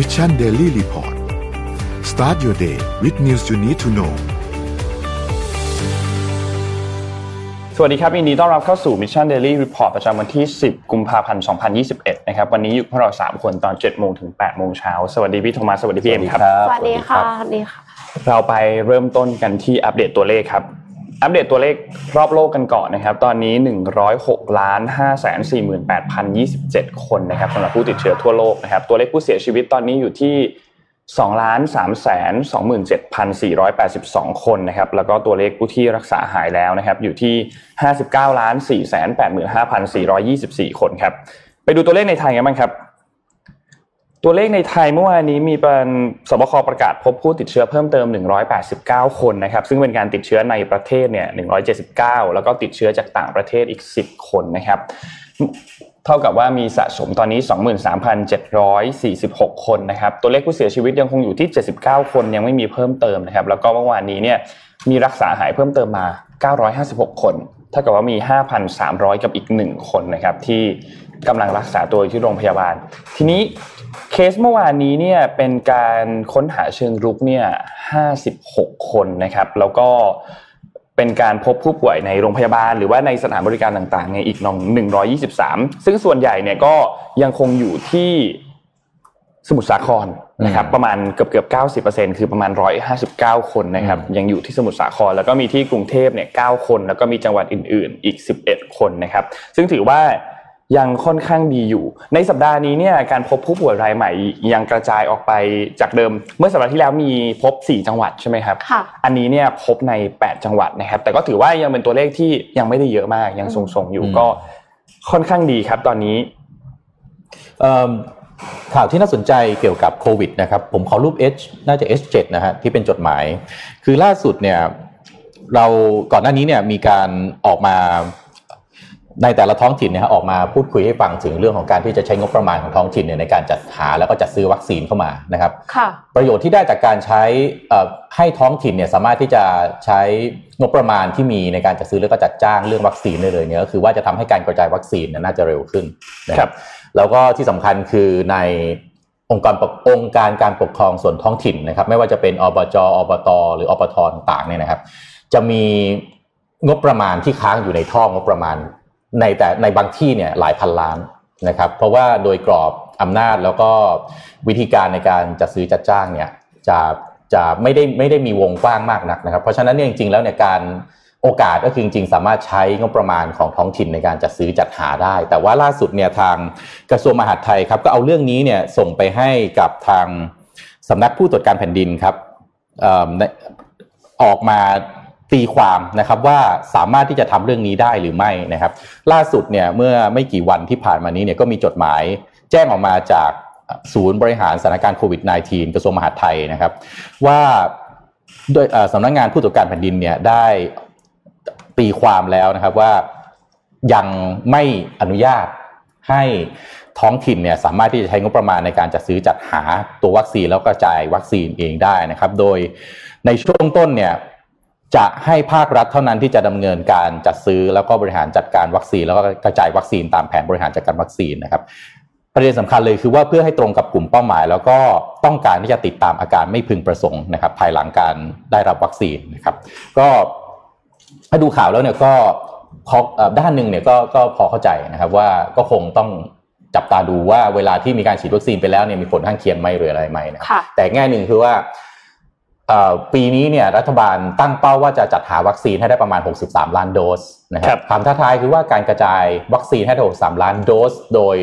Mission Daily Report start your day with news you need to know สวัสดีครับยินดีต้อนรับเข้าสู่ Mission Daily Report ประจำวันที่ 10 กุมภาพันธ์ 2021 นะครับ วันนี้อยู่พวกเรา 3 คนตอน 7 โมงถึง 8 โมงเช้า สวัสดีพี่โทมัส สวัสดีพี่เอ็มครับ สวัสดีค่ะ สวัสดีค่ะ เราไปเริ่มต้นกันที่อัปเดตตัวเลขครับ อัปเดตตัวเลขรอบโลกกันก่อนนะครับ ตอนนี้ 106ล้าน5 4 8 0 27 คนนะครับสำหรับผู้ติดเชื้อทั่วโลกนะครับ ตัวเลขผู้เสียชีวิตตอนนี้อยู่ที่2ล้าน3แสน27,482 คนนะครับ แล้วก็ตัวเลขผู้ที่รักษาหายแล้วนะครับ อยู่ที่ 59ล้าน4แสน85,424 คนครับ ไปดูตัวเลขในไทยกันบ้างครับ ตัวเลขในไทยเมื่อวานนี้มีเป็นสบคประกาศพบผู้ติดเชื้อเพิ่มเติม 189 คนนะครับ ซึ่งเป็นการติดเชื้อในประเทศเนี่ย 179 แล้วก็ติดเชื้อจากต่างประเทศอีก 10 คนนะครับ เท่ากับว่ามีสะสมตอนนี้ 23,746 คนนะครับ ตัวเลขผู้เสียชีวิตยังคงอยู่ที่ 79 คนยังไม่มีเพิ่มเติมนะครับ แล้วก็เมื่อวานนี้เนี่ยมีรักษาหายเพิ่มเติมมา 956 คนเท่ากับว่ามี 5,300 กับอีก 1 คนนะครับที่กำลังรักษาตัวอยู่ที่โรงพยาบาล ทีนี้ เคสเมื่อวานนี้เนี่ยเป็นการค้นหาเชิงรุกเนี่ย56คนนะครับ แล้วก็เป็นการพบผู้ป่วยในโรงพยาบาล หรือว่าในสถานบริการต่างๆเนี่ยอีกน้อง123ซึ่งส่วนใหญ่เนี่ยก็ยังคงอยู่ที่สมุทรสาครนะครับประมาณเกือบเกือบ90%คือประมาณ159คนนะครับยังอยู่ที่สมุทรสาคร แล้วก็มีที่กรุงเทพเนี่ย9คน แล้วก็มีจังหวัดอื่น ๆ อีก11คนนะครับ ซึ่งถือว่า ยังค่อนข้างดีอยู่ ในสัปดาห์นี้เนี่ยการพบผู้ป่วยรายใหม่ยังกระจายออกไปจากเดิม เมื่อสัปดาห์ที่แล้วมีพบ 4 จังหวัดใช่ไหมครับค่ะอันนี้เนี่ยพบใน 8 จังหวัดนะครับ แต่ก็ถือว่ายังเป็นตัวเลขที่ยังไม่ได้เยอะมากยังทรงๆอยู่ก็ค่อนข้างดีครับตอนนี้เอิ่มข่าวที่น่าสนใจเกี่ยวกับโควิดนะครับผมขอรูป H น่าจะ H7 นะฮะที่เป็นจดหมาย คือล่าสุดเนี่ยเราก่อนหน้านี้เนี่ยมีการออกมา ในแต่ละท้องถิ่นเนี่ยฮะออกมาพูดคุยให้ฟังถึงเรื่องของการที่จะใช้งบประมาณของท้องถิ่นเนี่ยในการจัดหาแล้วก็จัดซื้อวัคซีนเข้ามานะครับค่ะประโยชน์ที่ได้จากการใช้เอ่อให้ท้องถิ่นเนี่ยสามารถที่จะใช้งบประมาณที่มีในการจัดซื้อแล้วก็จัดจ้างเรื่องวัคซีนได้เลยเนี่ยก็คือว่าจะทำให้การกระจายวัคซีนเนี่ยน่าจะเร็วขึ้นนะคครัรับบแล้วก็ที่สำคัญคือในองค์การปกองค์การการปกครองส่วนท้องถิ่นนะครับ ไม่ว่าจะเป็นอบจอบต หรืออบทต่างๆเนี่ยนะครับ จะมีงบประมาณที่ค้างอยู่ในท่องบประมาณ ในแต่ในบางที่เนี่ยหลายพันล้านนะครับ เพราะว่าโดยกรอบอำนาจแล้วก็วิธีการในการจัดซื้อจัดจ้างเนี่ยจะจะไม่ได้ไม่ได้มีวงกว้างมากนักนะครับ เพราะฉะนั้นเนี่ยจริงๆแล้วเนี่ยการโอกาสก็คือจริงๆ สามารถใช้งบประมาณของท้องถิ่นในการจัดซื้อจัดหาได้ แต่ว่าล่าสุดเนี่ยทางกระทรวงมหาดไทยครับก็เอาเรื่องนี้เนี่ยส่งไปให้กับทางสำนักผู้ตรวจการแผ่นดินครับออกมา ตีความนะครับว่าสามารถที่จะทำเรื่องนี้ได้หรือไม่นะครับ ล่าสุดเนี่ยเมื่อไม่กี่วันที่ผ่านมานี้เนี่ยก็มีจดหมายแจ้งออกมาจากศูนย์บริหารสถานการณ์โควิด -19 กระทรวงมหาดไทยนะครับ ว่าโดยสำนักงานผู้ตรวจการแผ่นดินเนี่ยได้ตีความแล้วนะครับว่ายังไม่อนุญาตให้ท้องถิ่นเนี่ยสามารถที่จะใช้งบประมาณในการจัดซื้อจัดหาตัววัคซีนแล้วกระจายวัคซีนเองได้นะครับ โดยในช่วงต้นเนี่ย จะให้ภาครัฐเท่านั้นที่จะดำเนินการจัดซื้อแล้วก็บริหารจัดการวัคซีน แล้วก็กระจายวัคซีนตามแผนบริหารจัดการวัคซีนนะครับ ประเด็นสำคัญเลยคือว่าเพื่อให้ตรงกับกลุ่มเป้าหมาย แล้วก็ต้องการที่จะติดตามอาการไม่พึงประสงค์นะครับ ภายหลังการได้รับวัคซีนนะครับ ก็ถ้าดูข่าวแล้วเนี่ยก็พอเอ่อด้านหนึ่งเนี่ยก็ก็พอเข้าใจนะครับว่าก็คงต้องจับตาดูว่าเวลาที่มีการฉีดวัคซีนไปแล้วเนี่ยมีผลข้างเคียงไหมหรืออะไรไหมนะครับค่ะแต่แง่หนึ่งคือว่าเอ่อ ปีนี้เนี่ยรัฐบาลตั้งเป้าว่าจะจัดหาวัคซีนให้ได้ประมาณ 63 ล้านโดสนะคครัรับบความท้าทายคือว่าการกระจายวัคซีนให้ได้63 ล้านโดส โดย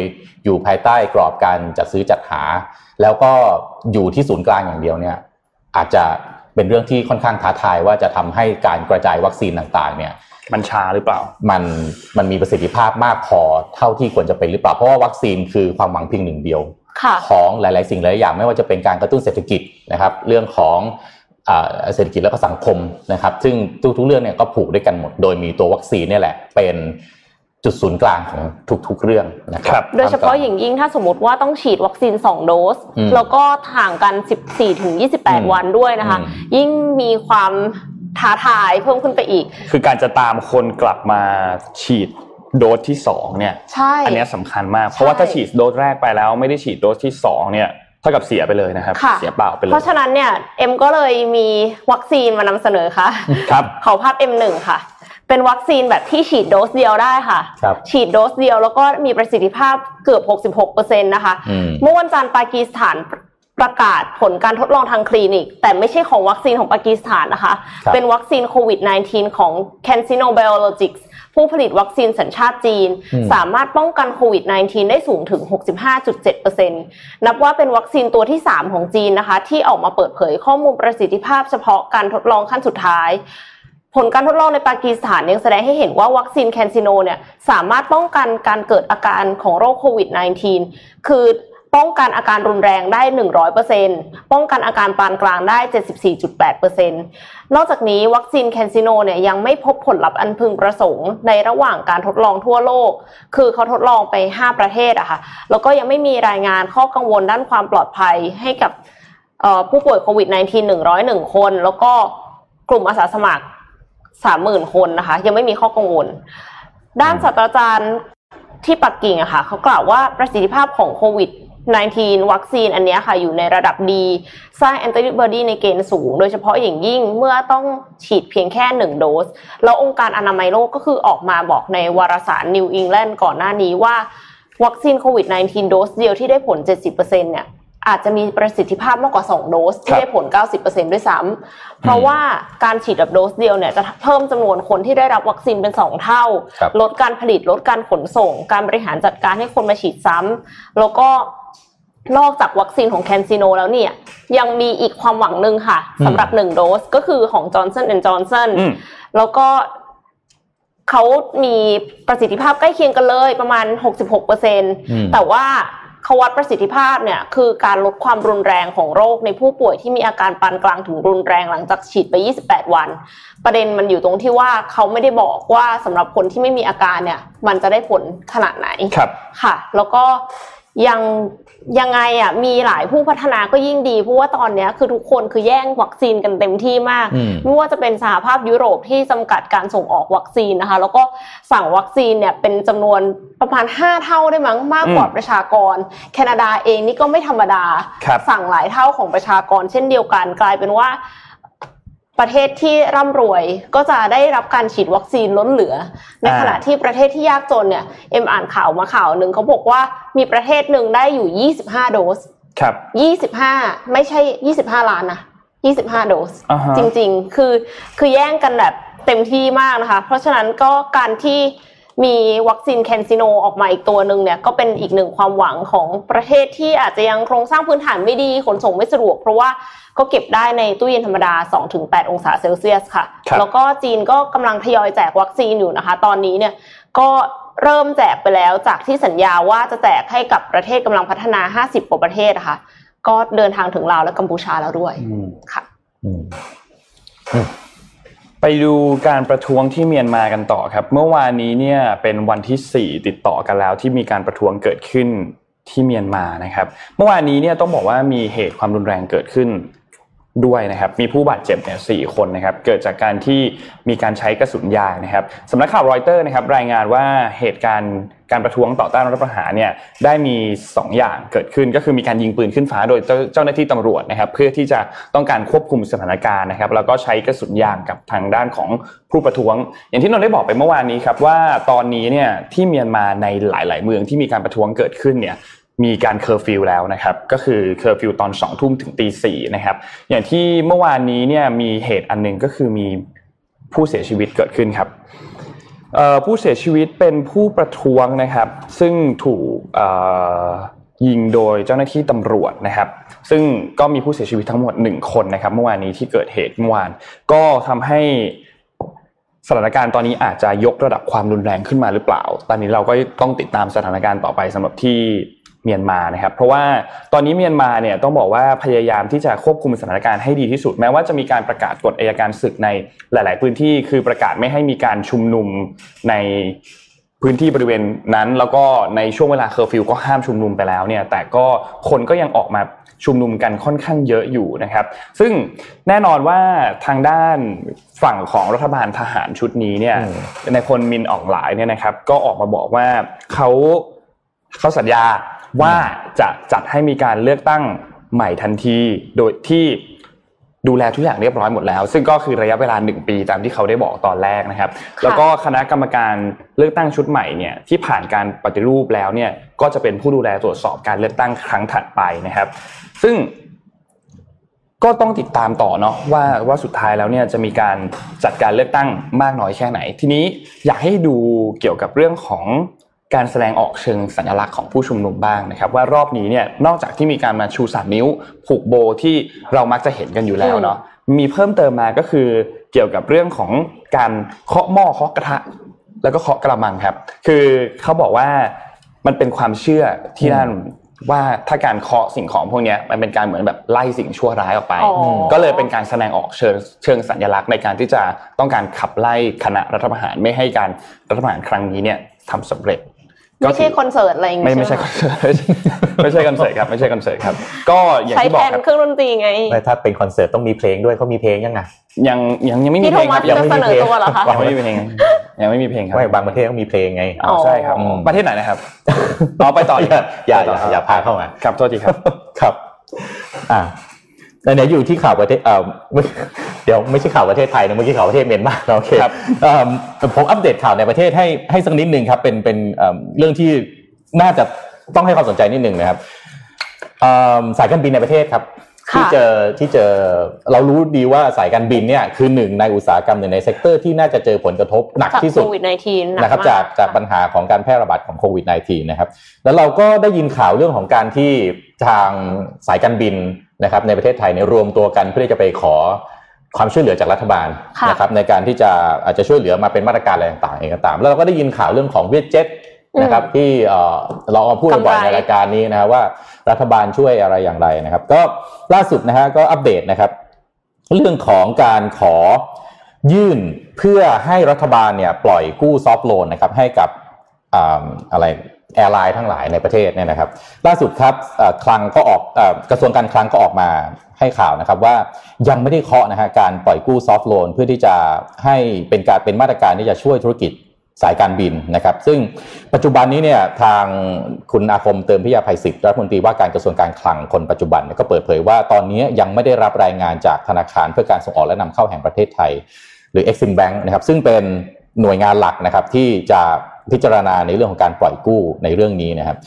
อยู่ภายใต้กรอบการจัดซื้อจัดหา แล้วก็อยู่ที่ศูนย์กลางอย่างเดียวเนี่ยอาจจะเป็นเรื่องที่ค่อนข้างท้าทายว่าจะทำให้การกระจายวัคซีนต่างๆ เนี่ย มันช้าหรือเปล่า มันมันมีประสิทธิภาพมากพอเท่าที่ควรจะเป็นหรือเปล่าเพราะว่าวัคซีนคือความหวังเพียงหนึ่งเดียวค่ะของหลาย ๆ สิ่งหลายๆอย่างไม่ว่าจะเป็นการกระตุ้นเศรษฐกิจนะครับ เรื่องของอ่า เศรษฐกิจแล้วก็สังคมนะครับ ซึ่งทุกๆเรื่องเนี่ยก็ผูกด้วยกันหมด โดยมีตัววัคซีนเนี่ยแหละเป็นจุดศูนย์กลางของทุกๆเรื่องนะคครัรับบโดยเฉพาะอย่างยิ่งถ้าสมมติว่าต้องฉีดวัคซีน 2 โดสอืมแล้วก็ห่างกัน 14ถึงอืม28 วันด้วยนะคะอืมยิ่งมีความท้าทายเพิ่มขึ้นไปอีก คือการจะตามคนกลับมาฉีดโดสที่สองเนี่ยใช่อันเนี้ยสำคัญมาก เพราะว่าถ้าฉีดโดสแรกไปแล้วไม่ได้ฉีดโดสที่สองเนี่ย ท่ากับเสียไปเลยนะครับค่ะเสียเปล่าไปเลย เพราะฉะนั้นเนี่ยเอ็มก็เลยมีวัคซีนมานำเสนอค่ะครับขอภาพ M1 ค่ะ เป็นวัคซีนแบบที่ฉีดโดสเดียวได้ค่ะครับฉีดโดสเดียวแล้วก็มีประสิทธิภาพเกือบ 66%นะคะอืมเมื่อวันจันทร์ปากีสถานประกาศผลการทดลองทางคลินิก แต่ไม่ใช่ของวัคซีนของปากีสถานนะคะครับเป็นวัคซีนโควิด -19 ของ CanSino Biologics ผู้ผลิตวัคซีนสัญชาติจีน สามารถป้องกันโควิด -19 ได้สูงถึง 65.7%นับว่าเป็นวัคซีนตัวที่ 3 ของจีนนะคะ ที่ออกมาเปิดเผยข้อมูลประสิทธิภาพเฉพาะการทดลองขั้นสุดท้ายผลการทดลองในปากีสถานยังแสดงให้เห็นว่าวัคซีน CanSino เนี่ยสามารถป้องกันการเกิดอาการของโรคโควิด -19 คือ ป้องกันอาการรุนแรงได้ 100%ป้องกันอาการปานกลางได้ 74.8%นอกจากนี้วัคซีนแคนซิโนเนี่ยยังไม่พบผลลัพธ์อันพึงประสงค์ในระหว่างการทดลองทั่วโลก คือเขาทดลองไป 5 ประเทศอะค่ะ แล้วก็ยังไม่มีรายงานข้อกังวลด้านความปลอดภัยให้กับผู้ป่วยโควิด -19 101 คน แล้วก็กลุ่มอาสาสมัครสามหมื่นคนนะคะ ยังไม่มีข้อกังวล ด้านศาสตราจารย์ที่ปักกิ่งอะค่ะเขากล่าวว่าประสิทธิภาพของโควิด 19 วัคซีนอันเนี้ยค่ะอยู่ในระดับดีสร้างแอนติบอดีในเกณฑ์สูง โดยเฉพาะอย่างยิ่งเมื่อต้องฉีดเพียงแค่หนึ่งโดส แล้วองค์การอนามัยโลกก็คือออกมาบอกในวารสาร New England ก่อนหน้านี้ว่า วัคซีนโควิด 19 โดสเดียวที่ได้ผล 70%เนี่ยอาจจะมีประสิทธิภาพมากกว่า 2 โดส ที่ได้ผล 90%ด้วยซ้ำเพราะว่าการฉีดแบบโดสเดียวเนี่ยจะเพิ่มจำนวนคนที่ได้รับวัคซีนเป็น 2 เท่าครับลดการผลิตลดการขนส่ง การบริหารจัดการให้คนมาฉีดซ้ำแล้วก็ นอกจากวัคซีนของแคนซิโนแล้วเนี่ย ยังมีอีกความหวังหนึ่งค่ะสำหรับหนึ่งโดสก็คือของ Johnson Johnson อืมแล้วก็เขามีประสิทธิภาพใกล้เคียงกันเลยประมาณ 66%แต่ว่าเขาวัดประสิทธิภาพเนี่ยคือการลดความรุนแรงของโรคในผู้ป่วยที่มีอาการปานกลางถึงรุนแรงหลังจากฉีดไป 28 วัน ประเด็นมันอยู่ตรงที่ว่าเขาไม่ได้บอกว่าสำหรับคนที่ไม่มีอาการเนี่ย มันจะได้ผลขนาดไหนครับค่ะ แล้วก็ ยังยังไงอะมีหลายผู้พัฒนาก็ยิ่งดีเพราะว่าตอนเนี้ยคือทุกคนคือแย่งวัคซีนกันเต็มที่มากอืมไม่ว่าจะเป็นสหภาพยุโรปที่จำกัดการส่งออกวัคซีนนะคะ แล้วก็สั่งวัคซีนเนี่ยเป็นจำนวนประมาณ 5 เท่าได้มั้งมากกว่าอืมประชากร แคนาดาเองนี่ก็ไม่ธรรมดาครับสั่งหลายเท่าของประชากรเช่นเดียวกันกลายเป็นว่า ประเทศที่ร่ำรวยก็จะได้รับการฉีดวัคซีนล้นเหลือ ในขณะที่ประเทศที่ยากจนเนี่ยเอ็มอ่านข่าวมาข่าวหนึ่งเขาบอกว่ามีประเทศหนึ่งได้อยู่ 25 โดส ครับ 25 ไม่ใช่ 25 ล้านนะ25 โดสอ่าฮะจริง ๆ คือคือแย่งกันแบบเต็มที่มากนะคะ เพราะฉะนั้นก็การที่ มีวัคซีนแคนซิโนออกมาอีกตัวหนึ่งเนี่ยก็เป็นอีกหนึ่งความหวังของประเทศที่อาจจะยังโครงสร้างพื้นฐานไม่ดีขนส่งไม่สะดวก เพราะว่าก็เก็บได้ในตู้เย็นธรรมดา 2-8 องศาเซลเซียสค่ะครับแล้วก็จีนก็กำลังทยอยแจกวัคซีนอยู่นะคะ ตอนนี้เนี่ยก็เริ่มแจกไปแล้วจากที่สัญญาว่าจะแจกให้กับประเทศกำลังพัฒนา 50กว่าประเทศนะคะก็เดินทางถึงลาวและกัมพูชาแล้วด้วยอืมค่ะอืม ไปดูการประท้วงที่เมียนมากันต่อครับ เมื่อวานนี้เนี่ยเป็นวันที่ 4 ติดต่อกันแล้วที่มีการประท้วงเกิดขึ้นที่เมียนมานะครับ เมื่อวานนี้เนี่ยต้องบอกว่ามีเหตุความรุนแรงเกิดขึ้น ด้วยนะครับมีผู้บาดเจ็บเนี่ยสคนนะครับเกิดจากการที่มีการใช้กระสุนยางนะครับสำนักข่าวรอยเตอร์นะครับรายงานว่าเหตุการณ์การประท้วงต่อต้านรัฐประหารเนี่ยได้มี 2 อย่างเกิดขึ้นก็คือมีการยิงปืนขึ้นฟ้าโดยเจ้าเจ้าหน้าที่ตำรวจนะครับเพื่อที่จะต้องการควบคุมสถานการณ์นะครับแล้วก็ใช้กระสุนยางกับทางด้านของผู้ประท้วง อย่างที่นนท์ได้บอกไปเมื่อวานนี้ครับว่าตอนนี้เนี่ยที่เมียนมาในหลาย ๆ เมืองที่มีการประท้วงเกิดขึ้นเนี่ย มีการเคอร์ฟิวแล้วนะครับก็คือเคอร์ฟิวตอน2ทุ่มถึงตีสี่นะครับอย่างที่เมื่อวานนี้เนี่ยมีเหตุอันหนึงก็คือมีผู้เสียชีวิตเกิดขึ้นครับผู้เสียชีวิตเป็นผู้ประท้วงนะครับ ซึ่งถูกยิงโดยเจ้าหน้าที่ตำรวจนะครับ ซึ่งก็มีผู้เสียชีวิตทั้งหมดหนึ่งคนนะครับ เมื่อวานนี้ที่เกิดเหตุเมื่อวาน ก็ทำให้สถานการณ์ตอนนี้อาจจะยกระดับความรุนแรงขึ้นมาหรือเปล่า ตอนนี้เราก็ต้องติดตามสถานการณ์ต่อไปสำหรับที่ เมียนมานะครับ เพราะว่าตอนนี้เมียนมาเนี่ยต้องบอกว่าพยายามที่จะควบคุมสถานการณ์ให้ดีที่สุด แม้ว่าจะมีการประกาศกฎอัยการศึกในหลาย ๆ พื้นที่คือประกาศไม่ให้มีการชุมนุมในพื้นที่บริเวณนั้น แล้วก็ในช่วงเวลาเคอร์ฟิวก็ห้ามชุมนุมไปแล้วเนี่ยแต่ก็คนก็ยังออกมาชุมนุมกันค่อนข้างเยอะอยู่นะครับ ซึ่งแน่นอนว่าทางด้านฝั่งของรัฐบาลทหารชุดนี้เนี่ยอืมในพลมินออกหลายเนี่ยนะครับ ก็ออกมาบอกว่าเขาเขาสัญญา ว่าจะจัดให้มีการเลือกตั้งใหม่ทันที โดยที่ดูแลทุกอย่างเรียบร้อยหมดแล้ว ซึ่งก็คือระยะเวลาหนึ่งปีตามที่เขาได้บอกตอนแรกนะครับ แล้วก็คณะกรรมการเลือกตั้งชุดใหม่เนี่ยที่ผ่านการปฏิรูปแล้วเนี่ยก็จะเป็นผู้ดูแลตรวจสอบการเลือกตั้งครั้งถัดไปนะครับ ซึ่งก็ต้องติดตามต่อเนาะว่าว่าสุดท้ายแล้วเนี่ยจะมีการจัดการเลือกตั้งมากน้อยแค่ไหน ทีนี้อยากให้ดูเกี่ยวกับเรื่องของ การแสดงออกเชิงสัญลักษณ์ของผู้ชุมนุมบ้างนะครับ ว่ารอบนี้เนี่ยนอกจากที่มีการมาชูสามนิ้ว ผูกโบที่เรามักจะเห็นกันอยู่แล้วเนาะมีเพิ่มเติมมาก็คือเกี่ยวกับเรื่องของการเคาะหม้อเคาะกระทะ แล้วก็เคาะกระมังครับ คือเขาบอกว่ามันเป็นความเชื่อที่นั่นว่าถ้าการเคาะสิ่งของพวกนี้มันเป็นการเหมือนแบบไล่สิ่งชั่วร้ายออกไปอ๋อก็เลยเป็นการแสดงออกเชิงเชิงสัญลักษณ์ในการที่จะต้องการขับไล่คณะรัฐประหารไม่ให้การรัฐประหารครั้งนี้เนี่ยทำสำเร็จ ไม่ใช่คอนเสิร์ตอะไรอย่างไม่เงี้ยไม่ใช่คอนเสิร์ตไม่ใช่คอนเสิร์ตครับไม่ใช่คอนเสิร์ตครับก็อย่างใช้ที่บแทอกนครับเครื่องดนตรีไงไม่ถ้าเป็นคอนเสิร์ตต้องมีเพลงด้วยเขามีเพลงยังไงยังยังยังไม่มีพี่เพโทลงคมัรัสบยังจะไม่เสมีนอตัวเหรอคะยังไม่มีเพลงยังไม่มีเพลงครับไม่บางประเทศต้องมีเพลงไงอ๋อใช่ครับอ๋อประเทศไหนนะครับอ๋อไปต่ออย่าอย่าอย่าอย่าพาเข้ามาครับโทษทีครับครับ อ่า ไหนๆอยู่ที่ข่าวประเทศเอ่อไม่เดี๋ยวไม่ใช่ข่าวประเทศไทยนะเมื่อกี้ข่าวประเทศเมียนมาโอเคครับเอิ่มผมอัปเดตข่าวในประเทศให้ให้สักนิดนึงครับ เป็นเป็นเอิ่มเรื่องที่น่าจะต้องให้ความสนใจนิดนึงนะครับเอิ่มสายการบินในประเทศครับค่ะที่เจอที่เจอเรารู้ดีว่าสายการบินเนี่ยคือหนึ่งในอุตสาหกรรมหนึ่งใน sector ที่น่าจะเจอผลกระทบหนักจากที่สุดโควิด -19 หนันะครับมจากจากปัญหาของการแพร่ระบาดของโควิด -19 นะครับ แล้วเราก็ได้ยินข่าวเรื่องของการที่ทางสายการบิน นะครับในประเทศไทยเนี่ยรวมตัวกันเพื่อที่จะไปขอความช่วยเหลือจากรัฐบาลค่ะนะครับในการที่จะอาจจะช่วยเหลือมาเป็นมาตรการอะไรต่างๆเองก็ตาม แล้วเราก็ได้ยินข่าวเรื่องของ Vietjetนะครับที่เอ่อเราเอาพูดบ่อยๆในรายการนี้นะครับว่ารัฐบาลช่วยอะไรอย่างไรนะครับ ก็ล่าสุดนะฮะก็อัปเดตนะครับ เรื่องของการขอยื่นเพื่อให้รัฐบาลเนี่ยปล่อยกู้ soft loan นะครับให้กับอ่าอะไร airline ทั้งหลายในประเทศเนี่ยนะครับ ล่าสุดครับคลังก็ออกอกระทรวงการคลังก็ออกมาให้ข่าวนะครับว่ายังไม่ได้เคาะนะฮะการปล่อยกู้ soft loan เพื่อที่จะให้เป็นการเป็นมาตรการที่จะช่วยธุรกิจสายการบินนะครับ ซึ่งปัจจุบันนี้เนี่ยทางคุณอาคมเติมพิยาภัยศิษย์รัฐมนตรีว่าการกระทรวงการคลังคนปัจจุบันนก็เปิดเผยว่าตอนนี้ยังไม่ได้รับรายงานจากธนาคารเพื่อการส่งออกและนำเข้าแห่งประเทศไทย หรือ Exim Bank นะครับซึ่งเป็นหน่วยงานหลักนะครับที่จะ พิจารณาในเรื่องของการปล่อยกู้ในเรื่องนี้นะครับ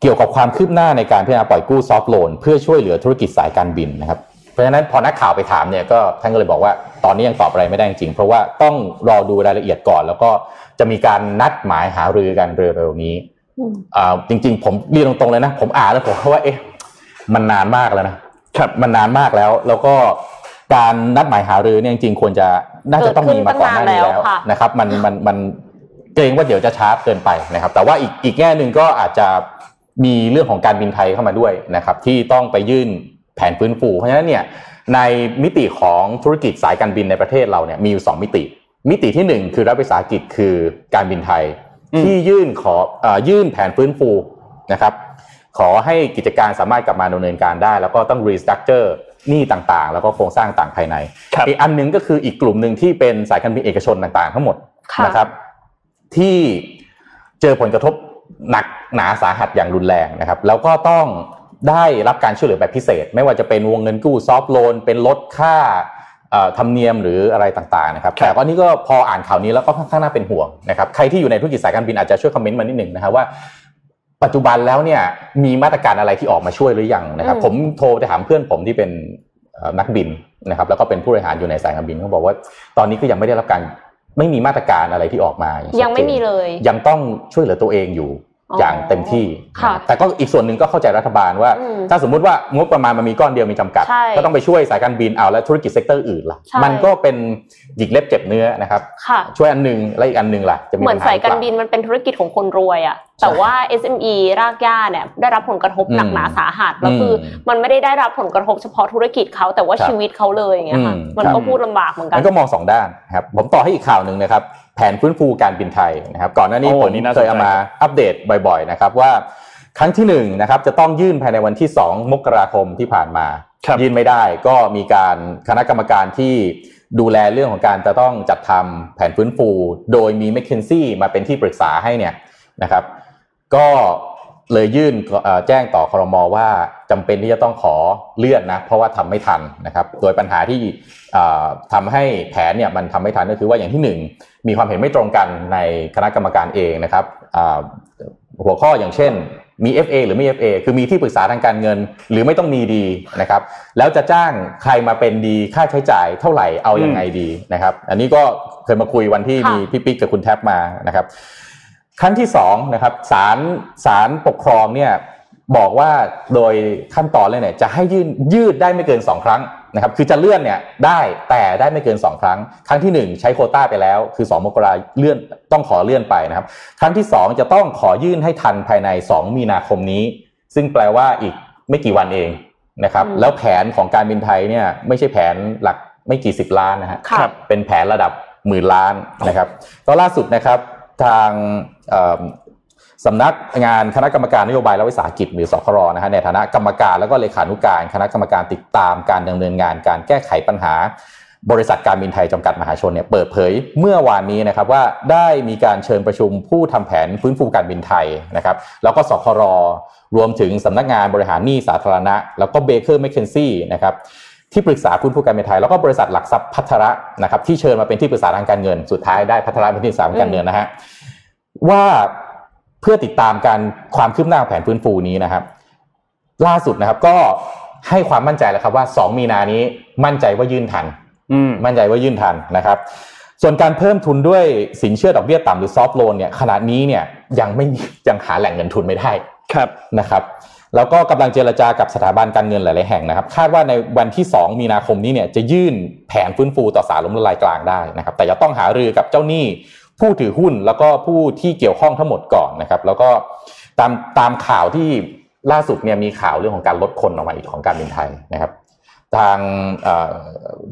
เกี่ยวกับความคืบหน้าในการพิจารณาปล่อยกู้ซอฟท์โลนเพื่อช่วยเหลือธุรกิจสายการบินนะครับเพราะฉะนั้นพอนักข่าวไปถามเนี่ยก็ท่านก็เลยบอกว่าตอนนี้ยังตอบอะไรไม่ได้จริงๆเพราะว่าต้องรอดูรายละเอียดก่อน แล้วก็จะมีการนัดหมายหารือกันเร็วๆนี้อืมอ่าจริง ๆ ผมเรียนตรงๆเลยนะ ผมอ่านแล้วผมว่าเอ๊ะมันนานมากแล้วนะครับมันนานมากแล้ว แล้วก็การนัดหมายหารือเนี่ยจริงๆควรจะน่าจะต้องมีมาก่อนหน้านี้เกิดขึ้นตั้งนานแล้แล้ววค่ะนะครับ มันมันมัน เกรงว่าเดี๋ยวจะช้าเกินไปนะครับ แต่ว่าอีกอีกแง่หนึ่งก็อาจจะมีเรื่องของการบินไทยเข้ามาด้วยนะครับ ที่ต้องไปยื่นแผนฟื้นฟูเพราะฉะนั้นเนี่ยในมิติของธุรกิจสายการบินในประเทศเราเนี่ยมีอยู่สองมิติ มิติที่หนึ่งคือรัฐวิสาหกิจคือการบินไทยอืมที่ยื่นขอเอ่อยื่นแผนฟื้นฟูนะครับ ขอให้กิจการสามารถกลับมาดำเนินการได้ แล้วก็ต้องรีสตรัคเจอร์หนี้ต่างๆ แล้วก็โครงสร้างต่างภายในครับอีกอันหนึ่งก็คืออีกกลุ่มหนึ่งที่เป็นสายการบินเอกชนต่างๆ ทั้งหมดค่ะนะครับ ที่เจอผลกระทบหนักหนาสาหัสอย่างรุนแรงนะครับ แล้วก็ต้องได้รับการช่วยเหลือแบบพิเศษ ไม่ว่าจะเป็นวงเงินกู้ซอฟท์โลน เป็นลดค่าเอ่อธรรมเนียมหรืออะไรต่างๆนะครับครับ แต่ก็นี่ก็พออ่านข่าวนี้แล้วก็ค่อนข้างน่าเป็นห่วงนะครับ ใครที่อยู่ในธุรกิจสายการบินอาจจะช่วยคอมเมนต์มานิดหนึ่งนะครับว่าปัจจุบันแล้วเนี่ยมีมาตรการอะไรที่ออกมาช่วยหรือยังนะครับอืมผมโทรไปถามเพื่อนผมที่เป็นเอ่อนักบินนะครับ แล้วก็เป็นผู้บริหารอยู่ในสายการบินเขาบอกว่า ตอนนี้ก็ยังไม่ได้รับการ ไม่มีมาตรการอะไรที่ออกมาอาชัดเจนยังไม่มีเลยยังต้องช่วยเหลือตัวเองอยู่ อ๋ออย่างเต็มที่ค่ะแต่ก็อีกส่วนหนึ่งก็เข้าใจรัฐบาลว่าอืมถ้าสมมุติว่างบประมาณมันมีก้อนเดียวมีจำกัดใช่ก็ต้องไปช่วยสายการบินเอาแล้วธุรกิจเซกเตอร์อื่นล่ะใช่มันก็เป็นหยิกเล็บเจ็บเนื้อนะครับค่ะช่วยอันหนึงแล้วอีกอันหนึงล่ะจะมีเหมือนปัญหสายการหอเปล่บินมันเป็นธุรกิจของคนรวยอะแต่ว่า SME รากหญ้าเนี่ยได้รับผลกระทบหนักหนาสาหัสแล้วคืออมมันไม่ได้ได้รับผลกระทบเฉพาะธุรกิจเขาแต่ว่าครับชีวิตเขาเลยอย่างเงี้ยค่ะอืมมันครับก็พูดลำบากเหมือนกัมันนก็มองสองด้านนะครับผมต่อให้อีกข่าวหนึ่งนะครับ แผนฟื้นฟูการบินไทยนะครับ ก่อนหน้านี้โอ้ผมนี่น่าสนใจเคยเอามาอัปเดตบ่อย ๆ นะครับว่าครั้งที่หนึ่งนะครับจะต้องยื่นภายในวันที่ 2 มกราคมที่ผ่านมาครับยื่นไม่ได้ก็มีการคณะกรรมการที่ดูแลเรื่องของการจะต้องจัดทำแผนฟื้นฟู โดยมี m c k เคนซี่มาเป็นที่ปรึกษาให้เนี่ยนะครับ ก็ เลยยื่นแจ้งต่อครมว่าจำเป็นที่จะต้องขอเลื่อนนะเพราะว่าทำไม่ทันนะครับ โดยปัญหาที่ทำให้แผนเนี่ยมันทำไม่ทันก็คือว่าอย่างที่ 1 มีความเห็นไม่ตรงกันในคณะกรรมการเองนะครับหัวข้ออย่างเช่นมี FA หรือไม่ FA คือมีที่ปรึกษาทางการเงิน หรือไม่ต้องมีดีนะครับ แล้วจะจ้างใครมาเป็นดีค่าใช้จ่ายเท่าไหร่เอาอยัางไงดีนะครับ อันนี้ก็เคยมาคุยวันที่มีพี่ปิ๊กกับคุณแท็บมานะครับ ครั้งที่สองนะครับศาลศาลปกครองเนี่ยบอกว่าโดยขั้นตอนเลยเนี่ยจะให้ยืดยืดได้ไม่เกิน 2 ครั้งนะครับคือจะเลื่อนเนี่ยได้แต่ได้ไม่เกิน 2 ครั้ง ครั้งที่ 1 ใช้โคต้าไปแล้ว คือ 2 มกราเลื่อนต้องขอเลื่อนไปนะครับ ครั้งที่ 2 จะต้องขอยื่นให้ทันภายใน 2 มีนาคมนี้ ซึ่งแปลว่าอีกไม่กี่วันเองนะครับแล้วแผนของการบินไทยเนี่ยไม่ใช่แผนหลักไม่กี่สิบล้านนะฮะเป็นแผนระดับหมื่นล้านนะครับก็ล่าสุดนะครับ ทางสำนักงานคณะกรรมการนโยบายและวิสาหกิจหรือสครนะฮะในฐานะกรรมการแล้วก็เลขานุการ คณะกรรมการติดตามการดำเนินงานการแก้ไขปัญหา บริษัทการบินไทยจำกัดมหาชนเนี่ยเปิดเผยเมื่อวานนี้นะครับว่าได้มีการเชิญประชุมผู้ทำแผนฟื้นฟูการบินไทยนะครับ แล้วก็สครรวมถึงสำนักงานบริหารหนี้สาธารณะ แล้วก็ Baker McKenzie นะครับ ที่ปรึกษาคุณผู้การบินไทย แล้วก็บริษัทหลักทรัพย์พัทระนะครับที่เชิญมาเป็นที่ปรึกษาทางการเงิน สุดท้ายได้พัทระเป็นที่ปรึกษาทางการเงินนะฮะว่าเพื่อติดตามการความคืบหน้าแผนฟื้นฟูนี้นะครับ ล่าสุดนะครับก็ให้ความมั่นใจแล้วครับว่า 2 มีนานี้มั่นใจว่ายื่นทันมั่นใจว่ายื่นทันนะครับ ส่วนการเพิ่มทุนด้วยสินเชื่อดอกเบี้ยต่ำหรือซอฟท์โลนเนี่ยขณะนี้เนี่ยยังไม่ยังหาแหล่งเงินทุนไม่ได้ครับนะครับ แล้วก็กำลังเจรจากับสถาบันการเงินหลาย ๆ แห่งนะครับ คาดว่าในวันที่ 2 มีนาคมนี้เนี่ยจะยื่นแผนฟื้นฟูต่อสารล้มละลายกลางได้นะครับ แต่จะต้องหารือกับเจ้าหนี้ผู้ถือหุ้นแล้วก็ผู้ที่เกี่ยวข้องทั้งหมดก่อนนะครับ แล้วก็ตามตามข่าวที่ล่าสุดเนี่ยมีข่าวเรื่องของการลดคนออกมาอีกของการบินไทยนะครับ ทาง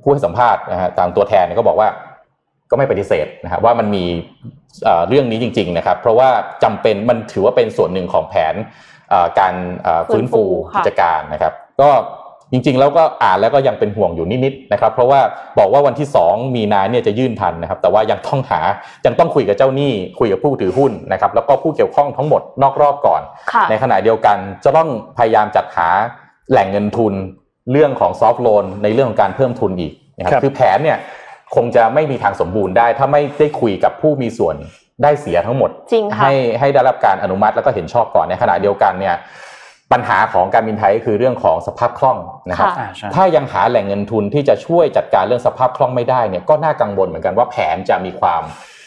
ผู้ให้สัมภาษณ์นะฮะทางตัวแทนก็บอกว่าก็ไม่ปฏิเสธนะครับว่ามันมีเรื่องนี้จริง ๆ นะครับ เพราะว่าจำเป็นมันถือว่าเป็นส่วนหนึ่งของแผน การฟื้นฟูกิจการนะครับ ก็จริงๆ แล้วก็อ่านแล้วก็ยังเป็นห่วงอยู่นิดๆนะครับ เพราะว่าบอกว่าวันที่ 2 มีนาเนี่ยจะยื่นทันนะครับ แต่ว่ายังต้องหายังต้องคุยกับเจ้าหนี้คุยกับผู้ถือหุ้นนะครับ แล้วก็ผู้เกี่ยวข้องทั้งหมดนอกรอบก่อน ในขณะเดียวกันจะต้องพยายามจัดหาแหล่งเงินทุนเรื่องของซอฟท์โลนในเรื่องของการเพิ่มทุนอีกนะครับคือแผนเนี่ยคงจะไม่มีทางสมบูรณ์ได้ ถ้าไม่ได้คุยกับผู้มีส่วน ได้เสียทั้งหมดให้ให้ได้รับการอนุมัติแล้วก็เห็นชอบก่อนในขณะเดียวกันเนี่ยปัญหาของการบินไทยก็คือเรื่องของสภาพคล่องนะครับ ถ้ายังหาแหล่งเงินทุนที่จะช่วยจัดการเรื่องสภาพคล่องไม่ได้เนี่ยก็น่ากังวลเหมือนกันว่าแผนจะมีความ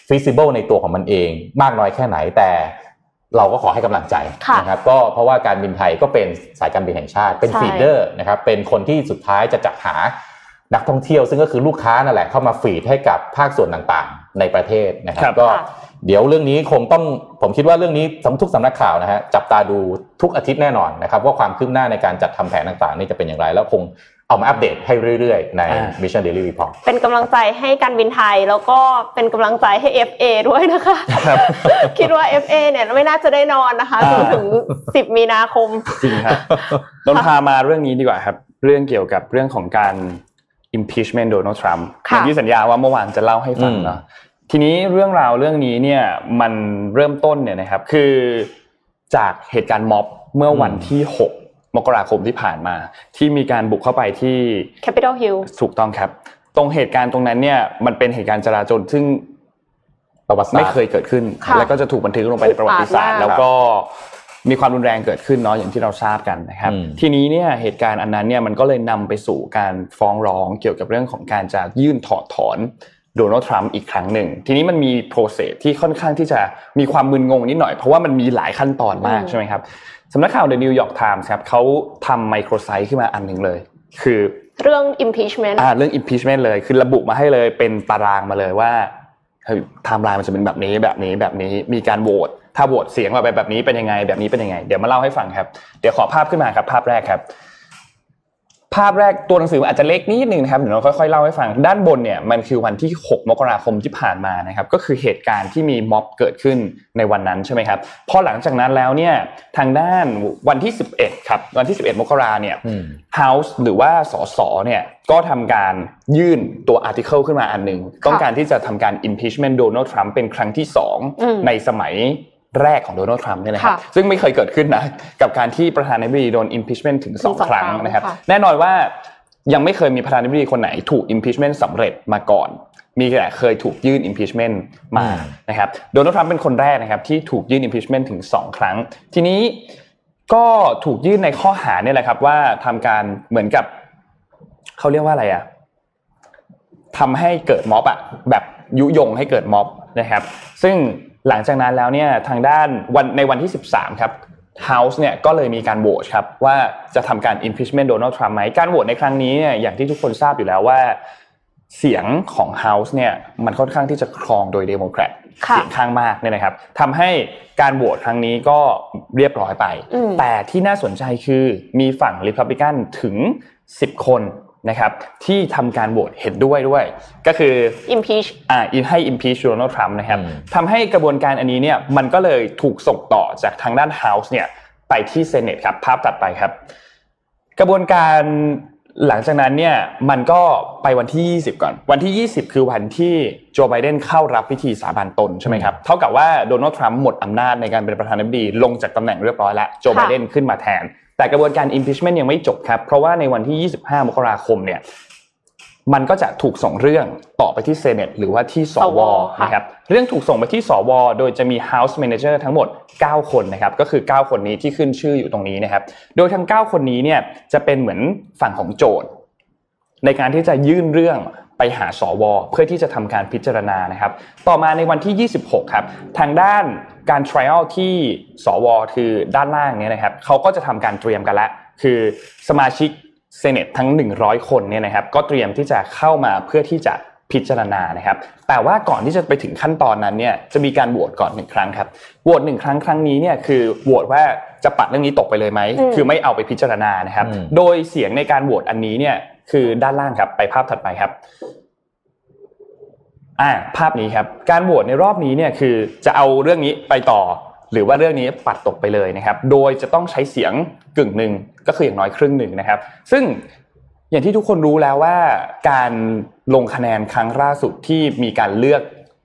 feasible ในตัวของมันเอง มากน้อยแค่ไหนแต่เราก็ขอให้กำลังใจนะครับก็เพราะว่าการบินไทยก็เป็นสายการบินแห่งชาติ เป็น feeder นะครับเป็นคนที่สุดท้ายจะจัดหานักท่องเที่ยว ซึ่งก็คือลูกค้านั่นแหละเข้ามา feed ให้กับภาคส่วนต่างๆ ในประเทศนะครับก็เดี๋ยวเรื่องนี้คงต้องผมคิดว่าเรื่องนี้สำทุกสำนักข่าวนะฮะจับตาดูทุกอาทิตย์แน่นอนนะครับว่าความคืบหน้าในการจัดทำแผนต่างๆ นี่จะเป็นอย่างไร แล้วคงเอามาอัปเดตให้เรื่อยๆ ใน Mission Daily Report เป็นกำลังใจให้การบินไทยแล้วก็เป็นกำลังใจให้ FA ด้วยนะคะ คิดว่า FA เนี่ยไม่น่าจะได้นอนนะคะจนถึง 10 มีนาคม จริงครับนนพามาเรื่องนี้ดีกว่าครับ เรื่องเกี่ยวกับเรื่องของการ impeachment โดนัลด์ทรัมป์อย่างที่สัญญาว่าเมื่อวานจะเล่าให้ฟังเนาะทีนี้เรื่องราวเรื่องนี้เนี่ยมันเริ่มต้นเนี่ยนะครับคือจากเหตุการณ์ม็อบเมื่อวันที่ 6 มกราคมที่ผ่านมา ที่มีการบุกเข้าไปที่ Capitol Hill ถูกต้องครับ ตรงเหตุการณ์ตรงนั้นเนี่ยมันเป็นเหตุการณ์จราจรซึ่งประวัติไม่เคยเกิดขึ้น แล้วก็จะถูกบันทึกลงไปในประวัติศาสตร์แล้วก็ มีความรุนแรงเกิดขึ้นเนาะอย่างที่เราทราบกันนะครับ ทีนี้เนี่ยเหตุการณ์อันนั้นเนี่ยมันก็เลยนำไปสู่การฟ้องร้องเกี่ยวกับเรื่องของการจะยื่นถอดถอนโดนัลด์ทรัมป์อีกครั้งหนึ่ง ทีนี้มันมีโปรเซสที่ค่อนข้างที่จะมีความมึนงงนิดหน่อย เพราะว่ามันมีหลายขั้นตอนมากใช่ไหมครับสำนักข่าว The New York Times ครับเขาทำไมโครไซต์ขึ้นมาอันหนึ่งเลย คือเรื่อง impeachment อ่าเรื่อง impeachment เลย คือระบุมาให้เลยเป็นตารางมาเลยว่าไทม์ไลน์มันจะเป็นแบบนี้แบบนี้แบบนี้มีการโหวต ถ้าโหวตเสียงมาแบบนี้เป็นยังไง แบบนี้เป็นยังไง เดี๋ยวมาเล่าให้ฟังครับ เดี๋ยวขอภาพขึ้นมาครับ ภาพแรกครับ ภาพแรกตัวหนังสืออาจจะเล็กนิดนึงนะครับเดี๋ยวเราค่อยๆเล่าให้ฟัง ด้านบนเนี่ยมันคือวันที่ 6 มกราคมที่ผ่านมานะครับ ก็คือเหตุการณ์ที่มีม็อบเกิดขึ้นในวันนั้นใช่ไหมครับพอหลังจากนั้นแล้วเนี่ยทางด้านวันที่ 11 ครับวันที่ 11 มกราเนี่ย House หรือว่าสสเนี่ยก็ทำการยื่นตัวอาร์ติเคิลขึ้นมาอันหนึ่งต้องการที่จะทำการ impeachment Donald Trump เป็นครั้งที่2ในสมัย แรกของโดนัลด์ทรัมป์เนี่ยนะครับซึ่งไม่เคยเกิดขึ้นนะกับการที่ประธานาธิบดีโดน impeachment ถึงสองครั้งนะครับ แน่นอนว่ายังไม่เคยมีประธานาธิบดีคนไหนถูก impeachment สำเร็จมาก่อน มีแต่เคยถูกยื่น impeachment มานะครับโดนัลด์ทรัมป์เป็นคนแรกนะครับที่ถูกยื่น impeachment ถึงสองครั้ง ทีนี้ก็ถูกยื่นในข้อหาเนี่ยแหละครับว่าทำการเหมือนกับเขาเรียกว่าอะไรอะทำให้เกิดม็อบอะแบบยุยงให้เกิดม็อบนะครับ ซึ่ง หลังจากนั้นแล้วเนี่ยทางด้านวันในวันที่ 13 ครับ House เนี่ยก็เลยมีการโหวตครับว่าจะทำการ impeachment โดนัลด์ทรัมป์ไหมการโหวตในครั้งนี้เนี่ยอย่างที่ทุกคนทราบอยู่แล้วว่าเสียงของ House เนี่ยมันค่อนข้างที่จะครองโดยเดโมแครตเสียงข้างมากเนี่ยนะครับทำให้การโหวตครั้งนี้ก็เรียบร้อยไป แต่ที่น่าสนใจคือมีฝั่งริพับลิกันถึง 10 คน นะครับที่ทำการโหวตเห็นด้วยด้วย ก็คือ impeach อ่าให้ impeach Donald Trump นะครับทำให้กระบวนการอันนี้เนี่ยมันก็เลยถูกส่งต่อจากทางด้าน House เนี่ยไปที่ Senate ครับภาพตัดไปครับ กระบวนการหลังจากนั้นเนี่ยมันก็ไปวันที่ 20 ก่อน วันที่ 20 คือวันที่โจไบเดนเข้ารับพิธีสาบานตนใช่ไหมครับเท่ากับว่าโดนัลด์ทรัมป์หมดอำนาจในการเป็นประธานาธิบดีลงจากตำแหน่งเรียบร้อยแล้วโจไบเดนขึ้นมาแทน แต่กระบวนการ impeachment ยังไม่จบครับ เพราะว่าในวันที่ 25 มกราคมเนี่ยมันก็จะถูกส่งเรื่องต่อไปที่เซเนตหรือว่าที่สวนะครับเรื่องถูกส่งไปที่สวโดยจะมี House Manager ทั้งหมด 9 คนนะครับก็คือ 9 คนนี้ที่ขึ้นชื่ออยู่ตรงนี้นะครับ โดยทั้ง 9 คนนี้เนี่ยจะเป็นเหมือนฝั่งของโจทย์ ในการที่จะยื่นเรื่องไปหาสว เพื่อที่จะทำการพิจารณานะครับ ต่อมาในวันที่ 26 ครับ ทางด้าน การ trial ที่สวคือด้านล่างเนี่ยนะครับเขาก็จะทำการเตรียมกันแล้วคือสมาชิกเซเนตทั้ง 100 คนเนี่ยนะครับก็เตรียมที่จะเข้ามาเพื่อที่จะพิจารณานะครับ แต่ว่าก่อนที่จะไปถึงขั้นตอนนั้นเนี่ยจะมีการโหวตก่อนหนึ่งครั้งครับโหวตหนึ่งครั้งครั้งนี้เนี่ยคือโหวตว่าจะปัดเรื่องนี้ตกไปเลยไหมคือไม่เอาไปพิจารณานะครับ โดยเสียงในการโหวตอันนี้เนี่ยคือด้านล่างครับไปภาพถัดไปครับ อ่าภาพนี้ครับการโหวตในรอบนี้เนี่ยคือจะเอาเรื่องนี้ไปต่อ หรือว่าเรื่องนี้ปัดตกไปเลยนะครับ โดยจะต้องใช้เสียงกึ่งหนึ่งก็คืออย่างน้อยครึ่งหนึ่งนะครับ ซึ่งอย่างที่ทุกคนรู้แล้วว่าการลงคะแนนครั้งล่าสุดที่มีการเลือก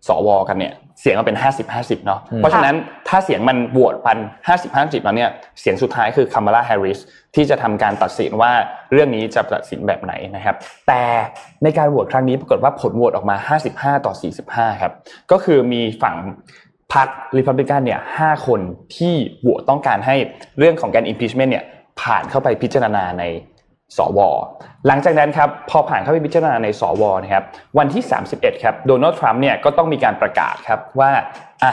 สวกันเนี่ย เสียงมันเป็น 50-50 เนาะ เพราะฉะนั้นถ้าเสียงมันโหวตปัน50-50 แล้วเนี่ย เสียงสุดท้ายคือคามาลาแฮร์ริสที่จะทำการตัดสินว่าเรื่องนี้จะตัดสินแบบไหนนะครับ แต่ในการโหวตครั้งนี้ปรากฏว่าผลโหวตออกมา 55 ต่อ 45 ครับ ก็คือมีฝั่งพรรคริพับลิกันเนี่ยห้าคนที่โหวตต้องการให้เรื่องของการ impeachment เนี่ยผ่านเข้าไปพิจารณาใน สว หลังจากนั้นครับพอผ่านเข้าไปพิจารณาในสวนะครับวันที่ 31ครับโดนัลด์ทรัมป์เนี่ยก็ต้องมีการประกาศครับว่าอะ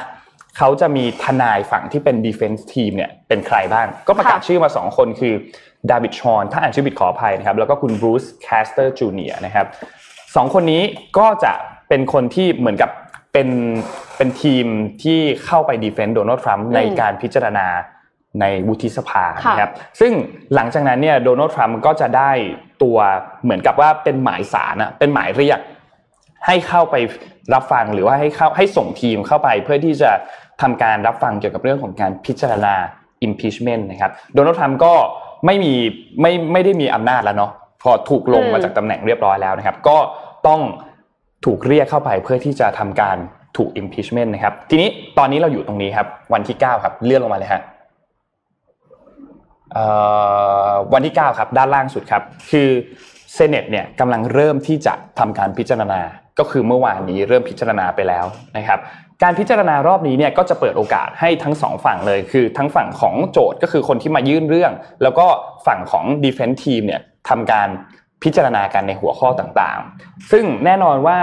เขาจะมีทนายฝั่งที่เป็น defense team เนี่ยเป็นใครบ้าง ก็ประกาศชื่อมา 2 คนคือดาวิดชอนถ้าอ่านชื่อผิดขออภัยนะครับแล้วก็คุณบรูซแคสเตอร์จูเนียนะครับสองคนนี้ก็จะเป็นคนที่เหมือนกับเป็นเป็นทีมที่เข้าไปดีเฟนต์โดนัลด์ทรัมป์ในการพิจารณา ในวุฒิสภานะครับซึ่งหลังจากนั้นเนี่ยโดนัลด์ทรัมป์ก็จะได้ตัวเหมือนกับว่าเป็นหมายสารอะเป็นหมายเรียกให้เข้าไปรับฟังหรือว่าให้เข้าให้ส่งทีมเข้าไปเพื่อที่จะทำการรับฟังเกี่ยวกับเรื่องของการพิจารณา impeachment นะครับโดนัลด์ทรัมป์ก็ไม่มีไม่ไม่ได้มีอำนาจแล้วเนาะพอถูกลงมาจากตำแหน่งเรียบร้อยแล้วนะครับ ก็ต้องถูกเรียกเข้าไปเพื่อที่จะทำการถูก impeachment นะครับ ทีนี้ตอนนี้เราอยู่ตรงนี้ครับ วันที่ 9 ครับเลื่อนลงมาเลยฮะ วันที่ 9 ครับ ด้านล่างสุดครับ คือเซเนตเนี่ยกำลังเริ่มที่จะทำการพิจารณา ก็คือเมื่อวานนี้เริ่มพิจารณาไปแล้วนะครับ การพิจารณารอบนี้เนี่ยก็จะเปิดโอกาสให้ทั้งสองฝั่งเลย คือทั้งฝั่งของโจทย์ก็คือคนที่มายื่นเรื่อง แล้วก็ฝั่งของ defense team เนี่ยทำการ พิจารณากันในหัวข้อต่างๆ ซึ่งแน่นอนว่า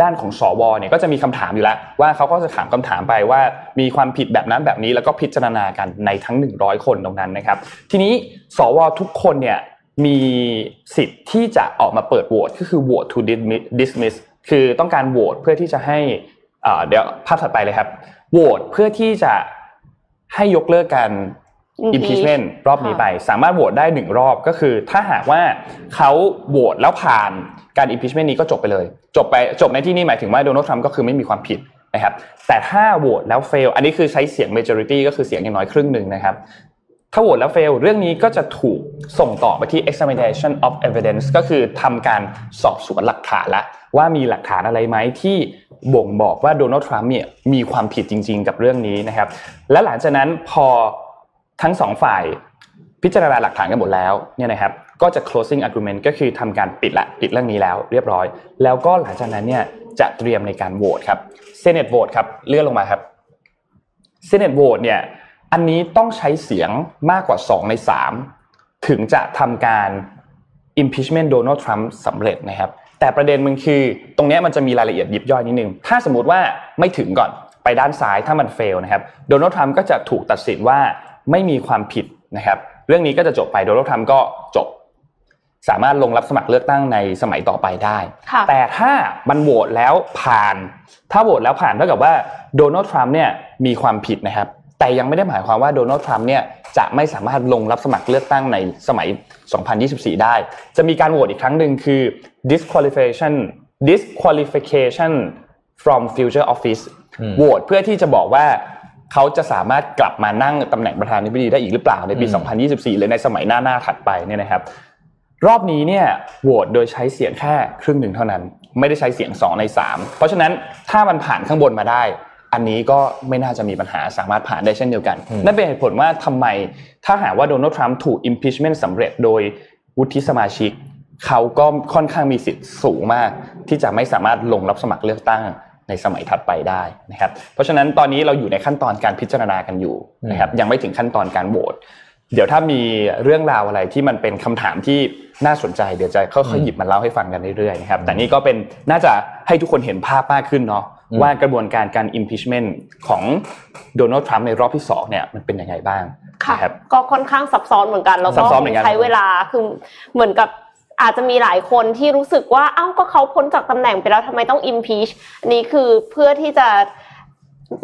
ด้านของสวเนี่ยก็จะมีคำถามอยู่แล้ว ว่าเขาก็จะถามคำถามไปว่ามีความผิดแบบนั้นแบบนี้แล้วก็พิจารณากันในทั้ง 100 คนตรงนั้นนะครับ ทีนี้สวทุกคนเนี่ยมีสิทธิ์ที่จะออกมาเปิดโหวตก็คือโหวต to dismiss คือต้องการโหวตเพื่อที่จะให้เดี๋ยวภาพถัดไปเลยครับโหวตเพื่อที่จะให้ยกเลิกการ impeachment รอบนี้ไป สามารถโหวตได้หนึ่งรอบก็คือ ถ้าหากว่าเขาโหวตแล้วผ่านการ impeachment นี้ก็จบไปเลย จบไปจบในที่นี้หมายถึงว่าโดนัลด์ทรัมป์ก็คือไม่มีความผิดนะครับแต่ถ้าโหวตแล้ว fail อันนี้คือใช้เสียง majority ก็คือเสียงอย่างน้อยครึ่งหนึ่งนะครับถ้าโหวตแล้ว fail เรื่องนี้ก็จะถูกส่งต่อไปที่ examination of evidence ก็คือทำการสอบสวนหลักฐานละว่ามีหลักฐานอะไรไหมที่บ่งบอกว่าโดนัลด์ทรัมป์เนี่ยมีความผิดจริง ๆ กับเรื่องนี้นะครับและหลังจากนั้นพอ ทั้งสองฝ่ายพิจารณาหลักฐานกันหมดแล้วเนี่ยนะครับก็จะ closing argument ก็คือทำการปิดละปิดเรื่องนี้แล้วเรียบร้อย แล้วก็หลังจากนั้นเนี่ยจะเตรียมในการโหวตครับเซเนตโหวตครับเลื่อนลงมาครับเซเนตโหวตเนี่ยอันนี้ต้องใช้เสียงมากกว่า 2 ใน 3 ถึงจะทำการ impeachment โดนัลด์ทรัมป์สำเร็จนะครับ แต่ประเด็นมันคือ ตรงนี้มันจะมีรายละเอียดยิบย่อยนิดนึง ถ้าสมมติว่าไม่ถึงก่อนไปด้านซ้ายถ้ามัน fail นะครับโดนัลด์ทรัมป์ก็จะถูกตัดสินว่า ไม่มีความผิดนะครับ เรื่องนี้ก็จะจบไปโดนัลด์ทรัมป์ก็จบ สามารถลงรับสมัครเลือกตั้งในสมัยต่อไปได้ แต่ถ้ามันโหวตแล้วผ่าน ถ้าโหวตแล้วผ่านเท่ากับว่าโดนัลด์ทรัมป์เนี่ยมีความผิดนะครับ แต่ยังไม่ได้หมายความว่าโดนัลด์ทรัมป์เนี่ยจะไม่สามารถลงรับสมัครเลือกตั้งในสมัย 2024 ได้ จะมีการโหวตอีกครั้งหนึ่งคือ disqualification disqualification from future office โหวตเพื่อที่จะบอกว่า เขาจะสามารถกลับมานั่งตำแหน่งประธานาธิบดีได้อีกหรือเปล่าในปี 2024 หรือในสมัยหน้าหน้าถัดไปเนี่ยนะครับรอบนี้เนี่ยโหวตโดยใช้เสียงแค่ครึ่งหนึ่งเท่านั้น ไม่ได้ใช้เสียง 2 ใน 3 เพราะฉะนั้นถ้ามันผ่านข้างบนมาได้ อันนี้ก็ไม่น่าจะมีปัญหาสามารถผ่านได้เช่นเดียวกัน นั่นเป็นเหตุผลว่าทำไมถ้าหากว่าโดนัลด์ทรัมป์ถูก impeachment สำเร็จโดยวุฒิสมาชิก เขาก็ค่อนข้างมีสิทธิ์สูงมาก ที่จะไม่สามารถลงรับสมัครเลือกตั้ง ในสมัยถัดไปได้นะครับ เพราะฉะนั้นตอนนี้เราอยู่ในขั้นตอนการพิจารณากันอยู่นะครับ ยังไม่ถึงขั้นตอนการโหวตเดี๋ยวถ้ามีเรื่องราวอะไรที่มันเป็นคำถามที่น่าสนใจเดี๋ยวจะค่อยๆหยิบมาเล่าให้ฟังกันเรื่อยๆนะครับ แต่นี่ก็เป็นน่าจะให้ทุกคนเห็นภาพมากขึ้นเนาะว่ากระบวนการการ impeachment ของโดนัลด์ทรัมป์ในรอบที่สองเนี่ยมันเป็นยังไงบ้างค่ะนะครับก็ค่อนข้างซับซ้อนเหมือนกันแล้วซัก็บซ้อนเหมือนกันใช้เวลาคือเหมือนกับ อาจจะมีหลายคนที่รู้สึกว่าเอ้าก็เขาพ้นจากตำแหน่งไปแล้วทำไมต้อง impeach อันนี้คือเพื่อที่จะ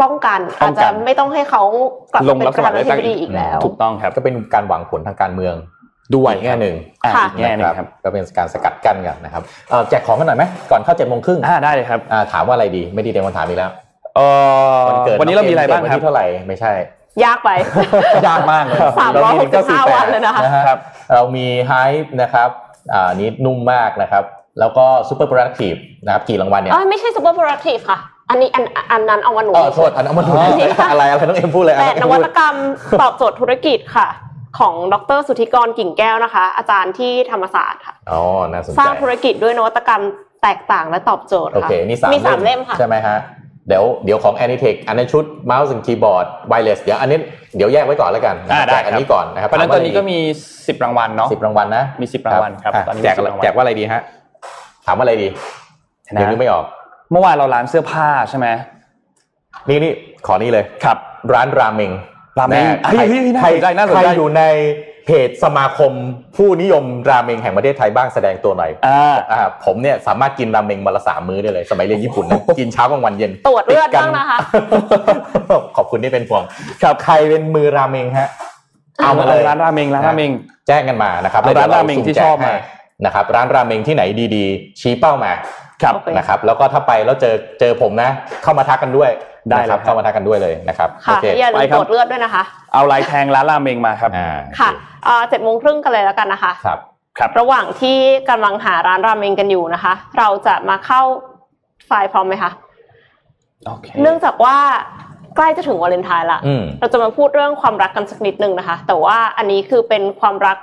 ป้องกันป้อาอจงกัจะนไม่ต้องให้เขากลับลมางเป็นรับปสระมัธาครนาเลือกตั้งธิบดีอีกแล้ว ถูกต้องครับก็เป็นการหวังผลทางการเมืองด้วยอีกแง่หนึ่งอ่าค่ะอีกแง่หนึงครับก็เป็นการสกัดกั้นกันนะครับเอ่อแจกของกันหน่อยไหมก่อนเข้าเจ็ดโมงครึ่งอ่าได้เลยครับถามว่าอะไรดีไม่ดีเต็มคำถามอีกแล้วเอ่อวันเกิดวันนี้เรามีอะไรบ้างวันครับที่เท่าไหร่ไม่ใช่ ยากไป ยากมากเลยสามร้อยหกสิบห้าวันเลยนะคะฮเรามีไฮป์นะครับ อ่านี้นุ่มมากนะครับ แล้วก็ซูเปอร์โปรดักทีฟนะครับกี่รางวัลเนี่ยเอ้ยไม่ใช่ super productive ค่ะอันนี้อันอันนั้นเอามาหนูเออโทษอันนั้นมาดูอะไรอะไรต้องเอ็มพูดเลยแต่อันวัตกรรมตอบโจทย์ธุรกิจค่ะ ของดรสุทธิกรกิ่งแก้วนะคะ อาจารย์ที่ธรรมศาสตร์ค่ะอ๋อน่าสนใจสร้างธุรกิจด้วยนวัตกรรมแตกต่างและตอบโจทย์โอค่ะเคนี่สามมีสามเล่มค่ะใช่ไหมฮะ เดี๋ยวเดี๋ยวของ Anitech อันนั้นชุดเมาส์และคีย์บอร์ดไวเลสเดี๋ยวอันนี้เดี๋ยวแยกไว้ก่อนแล้วกันนะอ่าครับได้แจกอันครับนี้ก่อนนะครับเพราะฉะนั้นตอนนี้ก็มี 10 รางวัลเนาะสิบรางวัลนะมี 10 รางวัลครับอะตอนนี้มีแจก10รางวัลแจกว่าอะไรดีฮะถามว่าอะไรดีนะเดี๋ยวนึกไม่ออก เมื่อวานเราร้านเสื้อผ้าใช่ไหมนี่นี่ขอนี่เลยครับ ร้านราเมงราเมงนะเฮ้ยเฮ้ยเฮ้ยน่าสนใจน่าสนใจใครอยู่ใน เพจสมาคมผู้นิยมราเมงแห่งประเทศไทยบ้างแสดงตัวหน่อยอ่าอ่าผมเนี่ยสามารถกินราเมงวันละสามมื้อได้เลย สมัยเรียนญี่ปุ่นนะกินเช้ากลางวันเย็นตรวจเลือดกับ้างนะคะ ขอบคุณที่เป็นห่วงครับใครเป็นมือราเมงฮะ เอามาเลยร้านราเมงร้านราเมง แจ้งกันมานะครับเอาร้านราเมงที่ชอบมานะครับร้านราเมงที่ไหนดีๆ ชี้เป้ามา ครับโอเคนะครับแล้วก็ถ้าไปแล้วเจอเจอผมนะ เข้ามาทักกันด้วยได้นะคเลยครัรับบเข้ามาทักกันด้วยเลยนะครับโอค่ะเคอย่าลืไปมครับตรวจเลือดด้วยนะคะ เอาลายแทงร้านราเมงมาครับอ่าค่ะเจ็ดโมงครึ่งกันเลยแล้วกันนะคะครับครับระหว่างที่กำลังหาร้านราเมงกันอยู่นะคะ เราจะมาเข้าไฟล์พร้อมไหมคะโอเคเนื่องจากว่าใกล้จะถึงวาเลนไทน์ละอืมเราจะมาพูดเรื่องความรักกันสักนิดนึงนะคะ แต่ว่าอันนี้คือเป็นความรัก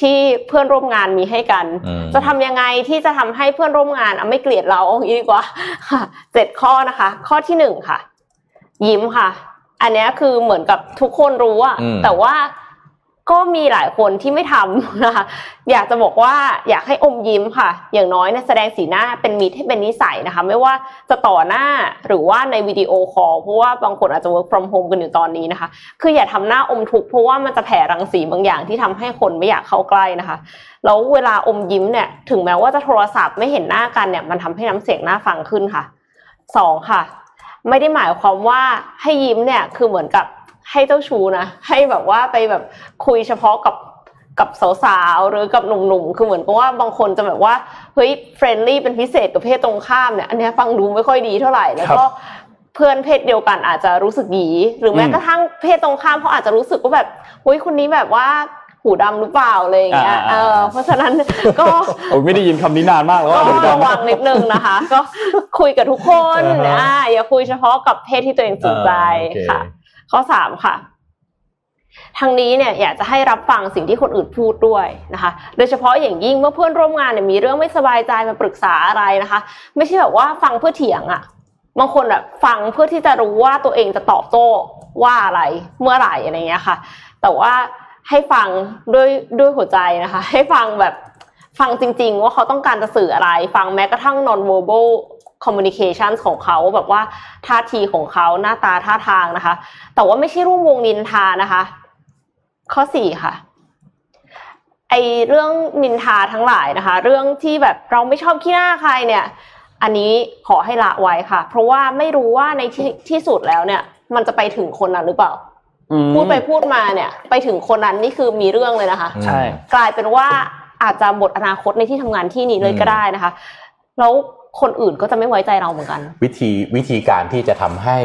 ที่เพื่อนร่วมงานมีให้กันอืมจะทำยังไงที่จะทำให้เพื่อนร่วมงานอะไม่เกลียดเราเอาอย่างนี้ดีกว่าค่ะเจ็ดข้อนะคะ ข้อที่หนึ่งค่ะ ยิ้มค่ะ อันเนี้ยคือเหมือนกับทุกคนรู้อะอืมแต่ว่า ก็มีหลายคนที่ไม่ทำนะคะอยากจะบอกว่าอยากให้อมยิ้มค่ะ อย่างน้อยเนี่ยแสดงสีหน้าเป็นมิตรให้เป็นนิสัยนะคะ ไม่ว่าจะต่อหน้าหรือว่าในวิดีโอคอลเพราะว่าบางคนอาจจะ work from home กันอยู่ตอนนี้นะคะ คืออย่าทำหน้าอมทุกข์เพราะว่ามันจะแผ่รังสีบางอย่างที่ทำให้คนไม่อยากเข้าใกล้นะคะแล้วเวลาอมยิ้มเนี่ยถึงแม้ว่าจะโทรศัพท์ไม่เห็นหน้ากันเนี่ยมันทำให้น้ำเสียงหน่าฟังขึ้นค่ะสองค่ะ ไม่ได้หมายความว่าให้ยิ้มเนี่ยคือเหมือนกับ ให้เจ้าชู้นะให้แบบว่าไปแบบคุยเฉพาะกับกับสาวๆหรือกับหนุ่มๆ คือเหมือนกับว่าบางคนจะแบบว่าเฮ้ยเฟรนลี่เป็นพิเศษกับเพศตรงข้ามเนี่ยอันเนี้ยฟังดูไม่ค่อยดีเท่าไหร่แล้วก็เพื่อนเพศเดียวกันอาจจะรู้สึกหยีหรือแม้อืมกระทั่งเพศตรงข้ามเขาอาจจะรู้สึกว่าแบบเฮ้ยคนนี้แบบว่าหูดำหรือเปล่าอะไรอย่างเงี้ยอ่าเออ เพราะฉะนั้นก็โอ้ยไม่ได้ยินคำนี้นานมากแล้วก็อะระวังนิดนึงนะคะ ก็คุยกับทุกคนอ่าฮะอ่า อย่าคุยเฉพาะกับเพศที่ตัวเองสนใจอ่าโอเคค่ะ ข้อสามค่ะทางนี้เนี่ยอยากจะให้รับฟังสิ่งที่คนอื่นพูดด้วยนะคะ โดยเฉพาะอย่างยิ่งเมื่อเพื่อนร่วมงานเนี่ยมีเรื่องไม่สบายใจมาปรึกษาอะไรนะคะ ไม่ใช่แบบว่าฟังเพื่อเถียงอะบางคนแบบฟังเพื่อที่จะรู้ว่าตัวเองจะตอบโต้ว่าอะไรเมื่อไหร่อะไรเงี้ยค่ะ แต่ว่าให้ฟังด้วยด้วยหัวใจนะคะ ให้ฟังแบบฟังจริง ๆ ว่าเขาต้องการจะสื่ออะไร ฟังแม้กระทั่ง non verbal communication ของเขาแบบว่าท่าทีของเขาหน้าตาท่าทางนะคะ แต่ว่าไม่ใช่ร่วมวงนินทานะคะ ข้อสี่ค่ะไอเรื่องนินทาทั้งหลายนะคะ เรื่องที่แบบเราไม่ชอบขี้หน้าใครเนี่ย อันนี้ขอให้ละไว้ค่ะ เพราะว่าไม่รู้ว่าในที่ที่สุดแล้วเนี่ย มันจะไปถึงคนนั้นหรือเปล่าอืมพูดไปพูดมาเนี่ย ไปถึงคนนั้นนี่คือมีเรื่องเลยนะคะ ใช่ กลายเป็นว่าอาจจะหมดอนาคตในที่ทำงานที่นี้เลยก็ได้นะคะ แล้ว คนอื่นก็จะไม่ไว้ใจเราเหมือนกัน วิธีวิธีการที่จะทำให้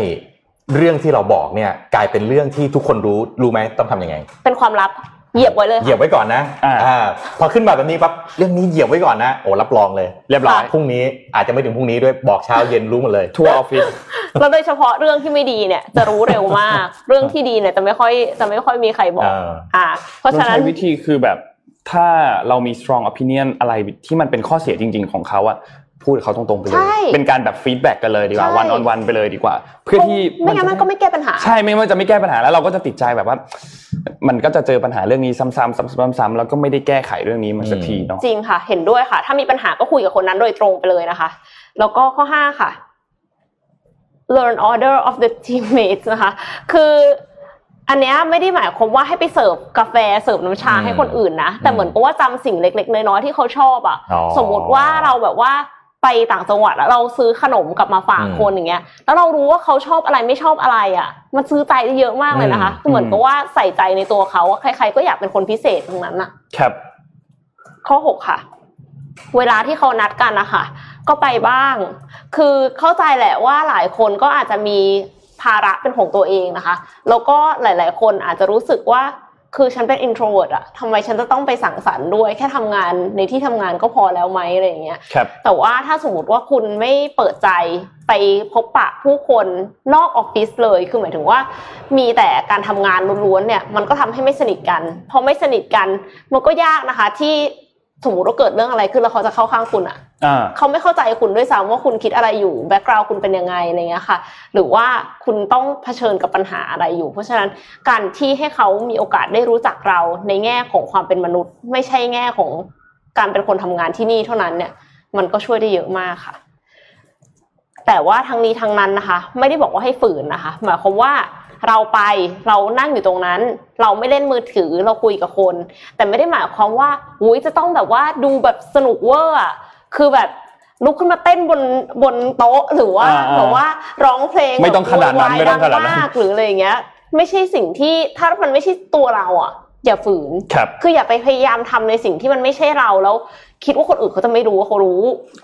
เรื่องที่เราบอกเนี่ย กลายเป็นเรื่องที่ทุกคนรู้รู้ไหมต้องทำยังไง เป็นความลับเหยียบไว้เลยเหยียบค่ะไว้ก่อนนะอ่าพอขึ้นมาแบบนี้ปั๊บเรื่องนี้เหยียบไว้ก่อนนะโอ้รับรองเลย เรียบร้อยพรุ่งนี้อาจจะไม่ถึงพรุ่งนี้ด้วยบอกเช้าเย็นรู้หมดเลยทั่วออฟฟิศแล้วโดยเฉพาะเรื่องที่ไม่ดีเนี่ย จะรู้เร็วมาก เรื่องที่ดีเนี่ยจะไม่ค่อยจะไม่ค่อยมีใครบอกเอออ่า เพราะต้องฉะนั้ใช้นวิธีคือแบบถ้าเรามี strong opinion อะไรที่มันเป็นข้อเสียจริง ๆ ของเขาอะ พูดกับเขาตรงๆไปเลใช่ยเป็นการแบบ feedback กันเลยดีกว่าใช่ one on one ไปเลยดีกว่า เพื่อที่ไม่งั้นมันก็ไม่แก้ปัญหา ใช่ไม่ว่าจะไม่แก้ปัญหาแล้วเราก็จะติดใจแบบว่า มันก็จะเจอปัญหาเรื่องนี้ซ้ำๆซ้ำๆแล้วก็ไม่ได้แก้ไขเรื่องนี้มันสักทีเนาะจริงค่ะ เห็นด้วยค่ะ ถ้ามีปัญหาก็คุยกับคนนั้นโดยตรงไปเลยนะคะ แล้วก็ข้อห้าค่ะ learn order of the teammates นะคะ คืออันเนี้ยไม่ได้หมายความว่าให้ไปเสิร์ฟกาแฟเสิร์ฟน้ำชาอืมให้คนอื่นนะ แต่เหมือนกับว่าจำสิ่งเล็ก ๆ น้อยๆที่เขาชอบอะอ๋อสมมติว่าเราแบบว่า ไปต่างจังหวัดแล้วเราซื้อขนมกลับมาฝากอืมคนอย่างเงี้ย แล้วเรารู้ว่าเขาชอบอะไรไม่ชอบอะไรอะ มันซื้อใจได้เยอะมากเลยนะคะอืมคือเหมือนกับว่าใส่ใจในตัวเขาอะใคร ๆ ก็อยากเป็นคนพิเศษทั้งนั้นอะครับ ข้อหกค่ะ เวลาที่เขานัดกันนะคะก็ไปบ้าง คือเข้าใจแหละว่าหลายคนก็อาจจะมีภาระเป็นของตัวเองนะคะ แล้วก็หลาย ๆ คนอาจจะรู้สึกว่า คือฉันเป็น introvert อะทำไมฉันจะต้องไปสังสรรค์ด้วย แค่ทำงานในที่ทำงานก็พอแล้วไหมอะไรอย่างเงี้ย ครับ แต่ว่าถ้าสมมติว่าคุณไม่เปิดใจไปพบปะผู้คนนอกออฟฟิศเลย คือหมายถึงว่า มีแต่การทำงานล้วนๆเนี่ย มันก็ทำให้ไม่สนิทกัน พอไม่สนิทกัน มันก็ยากนะคะที่ สมมติว่าเกิดเรื่องอะไรขึ้นแล้วเขาจะเข้าข้างคุณอะอ่าเขาไม่เข้าใจคุณด้วยซ้ำว่าคุณคิดอะไรอยู่แบ็กกราวคุณเป็นยังไงอะไรเงี้ยค่ะ หรือว่าคุณต้องเผชิญกับปัญหาอะไรอยู่ เพราะฉะนั้นการที่ให้เขามีโอกาสได้รู้จักเราในแง่ของความเป็นมนุษย์ ไม่ใช่แง่ของการเป็นคนทำงานที่นี่เท่านั้นเนี่ย มันก็ช่วยได้เยอะมากค่ะ แต่ว่าทั้งนี้ทั้งนั้นนะคะ ไม่ได้บอกว่าให้ฝืนนะคะ หมายความว่า เราไปเรานั่งอยู่ตรงนั้น เราไม่เล่นมือถือเราคุยกับคน แต่ไม่ได้หมายความว่าอุ้ยจะต้องแบบว่าดูแบบสนุกเวอร์อะคือแบบลุกขึ้นมาเต้นบนบนโต๊ะหรือว่าอ่าๆแบบว่าร้องเพลงไม่ต้องขนาดนั้นแบบไม่ต้องขนาดนั้นโวยวายมากหรืออะไรอย่างเงี้ย ไม่ใช่สิ่งที่ถ้ามันไม่ใช่ตัวเราอะอย่าฝืนครับคืออย่าไปพยายามทำในสิ่งที่มันไม่ใช่เราแล้ว คิดว่าคนอื่นเขาจะไม่รู้ว่าเขารู้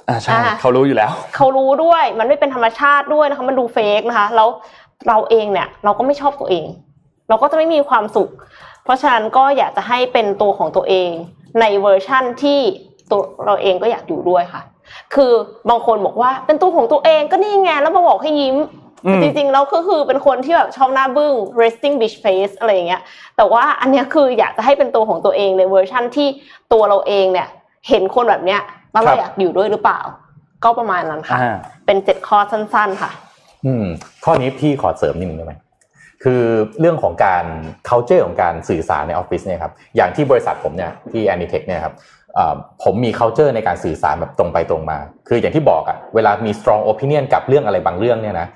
อ่าใช่อ่าเขารู้อยู่แล้ว เขารู้ด้วย มันไม่เป็นธรรมชาติด้วยนะคะ มันดู fake นะคะ แล้ว เราเองเนี่ยเราก็ไม่ชอบตัวเอง เราก็จะไม่มีความสุข เพราะฉะนั้นก็อยากจะให้เป็นตัวของตัวเอง ในเวอร์ชั่นที่ตัวเราเองก็อยากอยู่ด้วยค่ะ คือบางคนบอกว่าเป็นตัวของตัวเองก็นี่ไงแล้วมาบอกให้ยิ้มอืมจริงๆแล้วก็คือเป็นคนที่แบบชอบหน้าบึ้ง resting bitch face อะไรอย่างเงี้ย แต่ว่าอันเนี้ยคืออยากจะให้เป็นตัวของตัวเองในเวอร์ชั่นที่ตัวเราเองเนี่ย เห็นคนแบบเนี้ยแล้วครัเราบอยากอยู่ด้วยหรือเปล่า ก็ประมาณนั้นค่ะอ่าเป็นเจ็ดข้อสั้น ๆ ค่ะ อืมข้อนี้พี่ขอเสริมนิดนึงได้ไหมคือเรื่องของการ culture ของการสื่อสารในออฟฟิศเนี่ยครับอย่างที่บริษัทผมเนี่ยที่ Anitech เนี่ยครับเอ่อผมมี culture ในการสื่อสารแบบตรงไปตรงมา คืออย่างที่บอกอะเวลามี strong opinion กับเรื่องอะไรบางเรื่องเนี่ยนะ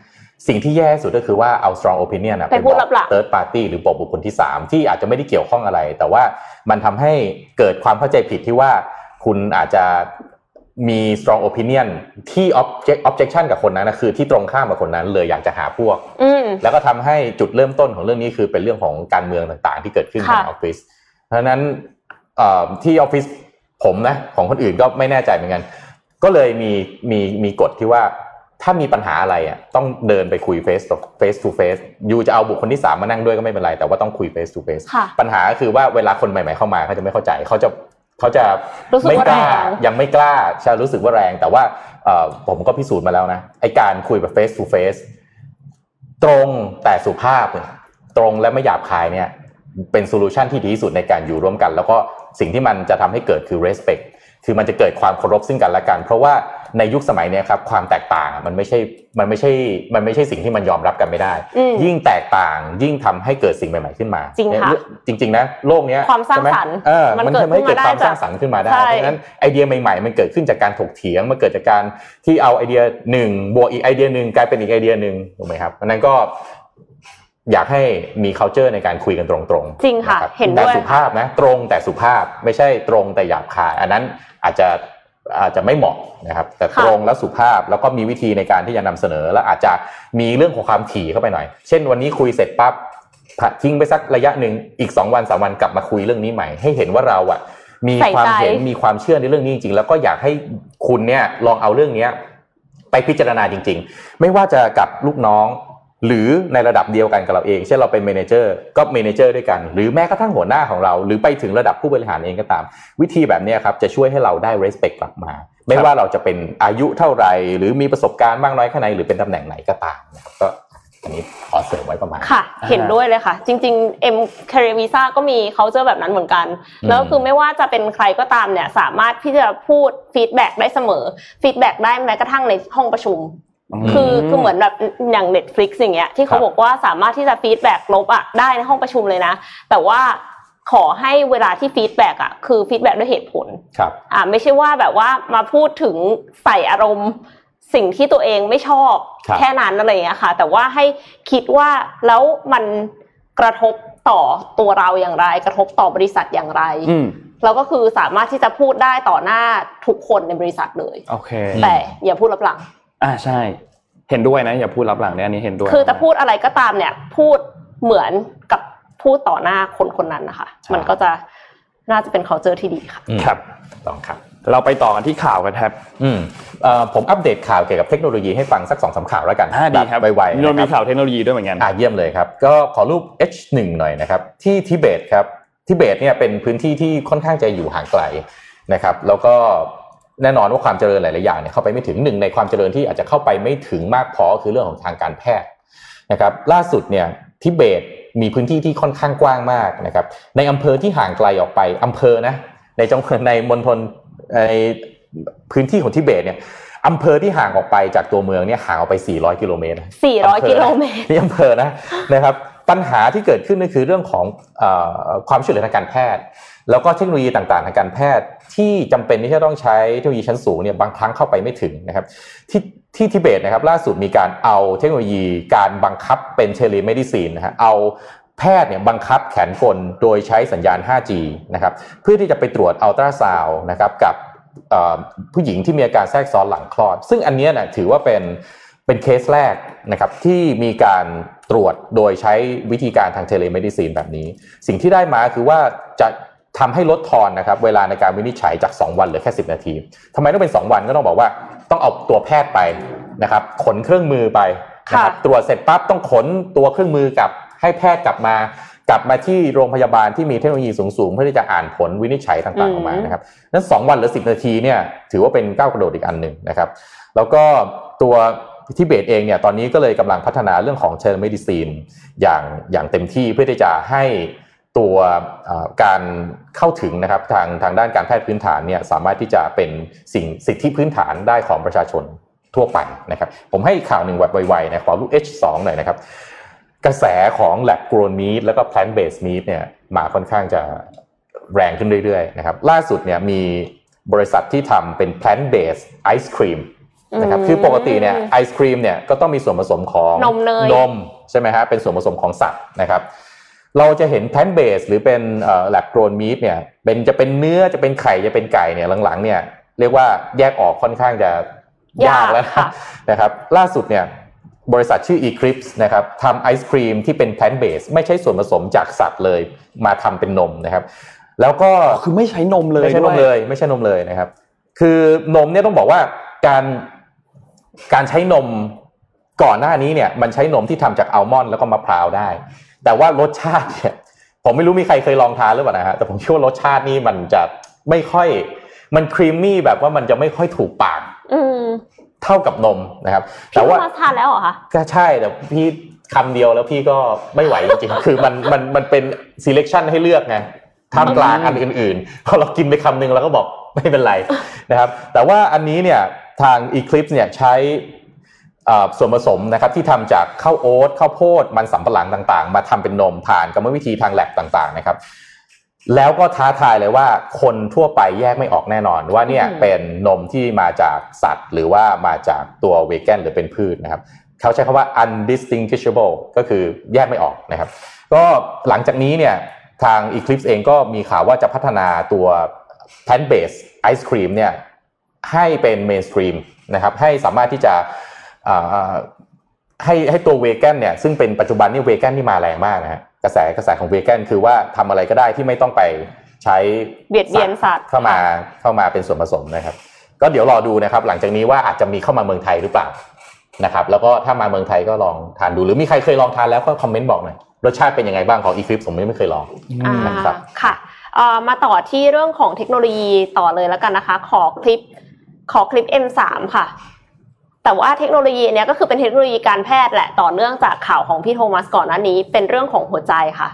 สิ่งที่แย่สุดก็คือว่าเอา strong opinion อะไปพูดลับๆ third party หรือบอกบุคคลที่ 3 ที่อาจจะไม่ได้เกี่ยวข้องอะไร แต่ว่ามันทำให้เกิดความเข้าใจผิดที่ว่าคุณอาจจะ มี strong opinion ที่ object objection กับคนนั้นนะคือที่ตรงข้ามกับคนนั้นเลยอยากจะหาพวกอืมแล้วก็ทำให้จุดเริ่มต้นของเรื่องนี้คือเป็นเรื่องของการเมืองต่างๆ ที่เกิดขึ้นในค่ะออฟฟิศเพราะฉะนั้นเอ่อที่ออฟฟิศผมนะของคนอื่นก็ไม่แน่ใจเหมือนกัน ก็เลยมีมีมีกฎที่ว่าถ้ามีปัญหาอะไรอะต้องเดินไปคุย face to face to face ยูจะเอาบุคคลที่สามมานั่งด้วยก็ไม่เป็นไร แต่ว่าต้องคุย face to face ค่ะปัญหาคือว่าเวลาคนใหม่ๆเข้ามาเขาจะไม่เข้าใจเขาจะ เขาจะรู้สึกไม่ว่ากล้าแรงยังไม่กล้าจะรู้สึกว่าแรง แต่ว่าเอ่อผมก็พิสูจน์มาแล้วนะไอการคุยแบบ face to face ตรงแต่สุภาพเนี่ยตรงและไม่หยาบคายเนี่ยเป็นโซลูชันที่ดีที่สุดในการอยู่ร่วมกัน แล้วก็สิ่งที่มันจะทำให้เกิดคือ respect คือมันจะเกิดความเคารพซึ่งกันและกัน เพราะว่า ในยุคสมัยเนี้ยครับความแตกต่างอะมันไม่ใช่มันไม่ใช่มันไม่ใช่สิ่งที่มันยอมรับกันไม่ได้อืมยิ่งแตกต่างยิ่งทำให้เกิดสิ่งใหม่ๆขึ้นมา จริงค่ะเนี่ยจริง ๆ นะ โลกเนี้ยความสร้างใช่ไหสรรค์เออมันมันเกิดทำให้เกิดขึ้นมาความได้สร้างสรรค์ขึ้นมาได้ใช่เพราะฉะนั้นไอเดียใหม่ๆ มันเกิดขึ้นจากการถกเถียงมันเกิดจากการที่เอาไอเดียหนึ่งบวกอีกไอเดียหนึ่งกลายเป็นอีกไอเดียหนึ่งถูกไหมครับเพราะฉะนั้นก็อยากให้มี culture ในการคุยกันตรงๆ จริงค่ะนบเห็นด้วยแต่สุภาพนะ ตรงแต่สุภาพไม่ใช่ตรงแต่หยาบคาย อันนั้นอาจจะ อาจจะไม่เหมาะนะครับแต่ค่ะตรงและสุภาพแล้วก็มีวิธีในการที่จะนำเสนอ แล้วอาจจะมีเรื่องของความถี่เข้าไปหน่อย เช่น วันนี้คุยเสร็จปั๊บทิ้งไปสักระยะหนึ่งอีกสองวันสามวันกลับมาคุยเรื่องนี้ใหม่ ให้เห็นว่าเราอะมีใส่ความใจเห็นมีความเชื่อในเรื่องนี้จริง ๆ แล้วก็อยากให้คุณเนี่ยลองเอาเรื่องเนี้ยไปพิจารณาจริง ๆ ไม่ว่าจะกับลูกน้อง หรือในระดับเดียวกันกับเราเอง เช่นเราเป็น manager ก็ manager ด้วยกัน หรือแม้กระทั่งหัวหน้าของเรา หรือไปถึงระดับผู้บริหารเองก็ตาม วิธีแบบเนี้ยครับจะช่วยให้เราได้ respect กลับมา ไม่ว่าเราจะเป็นอายุเท่าไหร่ หรือมีประสบการณ์มากน้อยแค่ไหนหรือเป็นตำแหน่งไหนก็ตามนะครับก็อันนี้ขอเสริมไว้ประมาณค่ะ เห็นด้วยเลยค่ะ จริงๆ M Career Visa ก็มี culture แบบนั้นเหมือนกันอืมแล้วคือไม่ว่าจะเป็นใครก็ตามเนี่ยสามารถที่จะพูด feedback ได้เสมอfeedback ได้แม้กระทั่งในห้องประชุม คือคือเหมือนแบบอย่าง Netflix อย่างเงี้ยที่เขาครับบอกว่าสามารถที่จะ feedback ลบอะได้ในห้องประชุมเลยนะ แต่ว่าขอให้เวลาที่ feedback อะคือ feedback ด้วยเหตุผลครับอ่าไม่ใช่ว่าแบบว่ามาพูดถึงใส่อารมณ์สิ่งที่ตัวเองไม่ชอบครับแค่นั้นอะไรอย่างเงี้ยค่ะ แต่ว่าให้คิดว่าแล้วมันกระทบต่อตัวเราอย่างไร กระทบต่อบริษัทอย่างไรอืมแล้วก็คือสามารถที่จะพูดได้ต่อหน้าทุกคนในบริษัทเลย โอเค แต่อย่าพูดรับหลัง อ่าใช่ เห็นด้วยนะอย่าพูดรับหลังเนี่ยอันนี้เห็นด้วย คือจะพูดอะไรก็ตามเนี่ย พูดเหมือนกับพูดต่อหน้าคนคนนั้นนะคะใช่มันก็จะน่าจะเป็น culture ที่ดีค่ะอืมครับต้องครับ เราไปต่อกันที่ข่าวกันครับอืมเอ่อผมอัปเดตข่าวเกี่ยวกับเทคโนโลยีให้ฟังสักสองสามข่าวแล้วกันอ่าดีครับไวๆเรามีนะครับข่าวเทคโนโลยีด้วยเหมือนกันอ่าเยี่ยมเลยครับ ก็ขอรูป H1 หน่อยนะครับ ที่ทิเบตครับทิเบตเนี่ยเป็นพื้นที่ที่ค่อนข้างจะอยู่ห่างไกลนะครับ แล้วก็ แน่นอนว่าความเจริญหลาย ๆ อย่างเนี่ยเข้าไปไม่ถึงหนึ่งในความเจริญที่อาจจะเข้าไปไม่ถึงมากพอคือเรื่องของทางการแพทย์นะครับล่าสุดเนี่ยทิเบตมีพื้นที่ที่ค่อนข้างกว้างมากนะครับในอำเภอที่ห่างไกลออกไปอำเภอนะในจังหวัดในมณฑลในพื้นที่ของทิเบตเนี่ยอำเภอที่ห่างออกไปจากตัวเมืองเนี่ยห่างออกไป 400 กิโลเมตร400 กิโลเมตรที่อำเภอนะนะครับ ปัญหาที่เกิดขึ้นก็คือเรื่องของอความช่วยเหลือทางการแพทย์ แล้วก็เทคโนโลยีต่างๆทางการแพทย์ ที่จำเป็นที่จะต้องใช้เทคโนโลยีชั้นสูงเนี่ยบางครั้งเข้าไปไม่ถึงนะครับ ที่ที่ทิเบตนะครับล่าสุดมีการเอาเทคโนโลยีการบังคับเป็น telemedicine นะฮะเอาแพทย์เนี่ยบังคับแขนกลโดยใช้สัญญาณ 5G นะครับเพื่อที่จะไปตรวจอัลตราซาวน์นะครับกับผู้หญิงที่มีอาการแทรกซ้อนหลังคลอด ซึ่งอันเนี้ยนะถือว่าเป็นเป็นเคสแรกนะครับที่มีการ ตรวจโดยใช้วิธีการทาง telemedicine แบบนี้ สิ่งที่ได้มาคือว่าจะทำให้ลดทอนนะครับเวลาในการวินิจฉัยจาก 2 วันเหลือแค่ 10 นาทีทำไมต้องเป็น 2 วันก็ต้องบอกว่าต้องเอาตัวแพทย์ไปนะครับขนเครื่องมือไปนะครับค่ะตรวจเสร็จปั๊บต้องขนตัวเครื่องมือกลับให้แพทย์กลับมากลับมาที่โรงพยาบาลที่มีเทคโนโลยีสูงๆ เพื่อที่จะอ่านผลวินิจฉัยต่างๆออกมานะครับนั้น 2 วันหรือ 10 นาทีเนี่ยถือว่าเป็นก้าวกระโดดอีกอันหนึ่งนะครับ แล้วก็ตัว ทิเบตเองเนี่ยตอนนี้ก็เลยกำลังพัฒนาเรื่องของ telemedicine อย่างอย่างเต็มที่เพื่อที่จะให้ตัวการเข้าถึงนะครับทางทางด้านการแพทย์พื้นฐานเนี่ยสามารถที่จะเป็นสิ่งสิทธิพื้นฐานได้ของประชาชนทั่วไปนะครับผมให้ข่าวหนึ่งแบบไวๆนะขอรูป H2 หน่อยนะครับกระแสของ lab grown meat แล้วก็ plant based meat เนี่ยมาค่อนข้างจะแรงขึ้นเรื่อยๆนะครับล่าสุดเนี่ยมีบริษัทที่ทำเป็น plant based ice cream นะครับอืมคือปกติเนี่ยไอศครีมเนี่ยก็ต้องมีส่วนผสมของนมเนยนมใช่ไหมฮะเป็นส่วนผสมของสัตว์นะครับ เราจะเห็น plant based หรือเป็นเอ่อ lab grown meat เนี่ยเป็นจะเป็นเนื้อจะเป็นไข่จะเป็นไก่เนี่ยหลังๆเนี่ยเรียกว่าแยกออกค่อนข้างจะยากแล้วค่ะนะครับ ล่าสุดเนี่ยบริษัทชื่อ Eclipse นะครับทำไอศครีมที่เป็น plant based ไม่ใช่ส่วนผสมจากสัตว์เลยมาทำเป็นนมนะครับ แล้วก็คือไม่ใช้นมเลยไม่ใช่นมด้เลวยไม่ใช่นมเลยนะครับ คือนมเนี่ยต้องบอกว่าการ การใช้นมก่อนหน้านี้เนี่ยมันใช้นมที่ทำจากอัลมอนด์แล้วก็มะพร้าวได้ แต่ว่ารสชาติเนี่ยผมไม่รู้มีใครเคยลองทานหรือเปล่านะฮะแต่ผมเชื่อว่ารสชาตินี่มันจะไม่ค่อยมันครีมมี่แบบว่ามันจะไม่ค่อยถูกปากอืมเท่ากับนมนะครับพี่แต่ว่ามาทานแล้วเหรอคะก็ใช่แต่พี่คำเดียวแล้วพี่ก็ไม่ไหวจริงๆคือมันมันมันเป็น selection ให้เลือกไงท่ามกลางอันอื่นๆพอเรากินไปคำหนึงเราก็บอกไม่เป็นไรนะครับ แต่ว่าอันนี้เนี่ย ทาง Eclipse เนี่ยใช้อ่าส่วนผสมนะครับที่ทำจากข้าวโอ๊ตข้าวโพดมันสำปะหลังต่างๆ มาทำเป็นนมผ่านกรรมวิธีทางแลบต่างๆนะครับ แล้วก็ท้าทายเลยว่าคนทั่วไปแยกไม่ออกแน่นอน ว่าเนี่ยอืมเป็นนมที่มาจากสัตว์ หรือว่ามาจากตัวเวแกนหรือเป็นพืชนะครับ เขาใช้คำว่า undistinguishable ก็คือแยกไม่ออกนะครับ ก็หลังจากนี้เนี่ยทาง Eclipse เองก็มีข่าวว่าจะพัฒนาตัว plant based ice cream เนี่ย ให้เป็น mainstream นะครับให้สามารถที่จะอ่าให้ให้ตัวเวแกนเนี่ยซึ่งเป็นปัจจุบันนี่เวแกนนี่มาแรงมากนะฮะกระแสกระแสของเวแกนคือว่าทำอะไรก็ได้ที่ไม่ต้องไปใช้เบียดเบียนสัตว์เข้ามาเข้ามาเป็นส่วนผสมนะครับ ก็เดี๋ยวรอดูนะครับ หลังจากนี้ว่าอาจจะมีเข้ามาเมืองไทยหรือเปล่านะครับ แล้วก็ถ้ามาเมืองไทยก็ลองทานดู หรือมีใครเคยลองทานแล้วก็คอมเมนต์บอกหน่อยรสชาติเป็นยังไงบ้างของ Eclipse ผมยังไม่เคยลองอ่านะครับค่ะเอ่อมาต่อที่เรื่องของเทคโนโลยีต่อเลยแล้วกันนะคะ ขอคลิป ขอคลิป M3 ค่ะ แต่ว่าเทคโนโลยีเนี้ยก็คือเป็นเทคโนโลยีการแพทย์แหละต่อเนื่องจากข่าวของพี่โทมัสก่อนหน้านี้ เป็นเรื่องของหัวใจค่ะ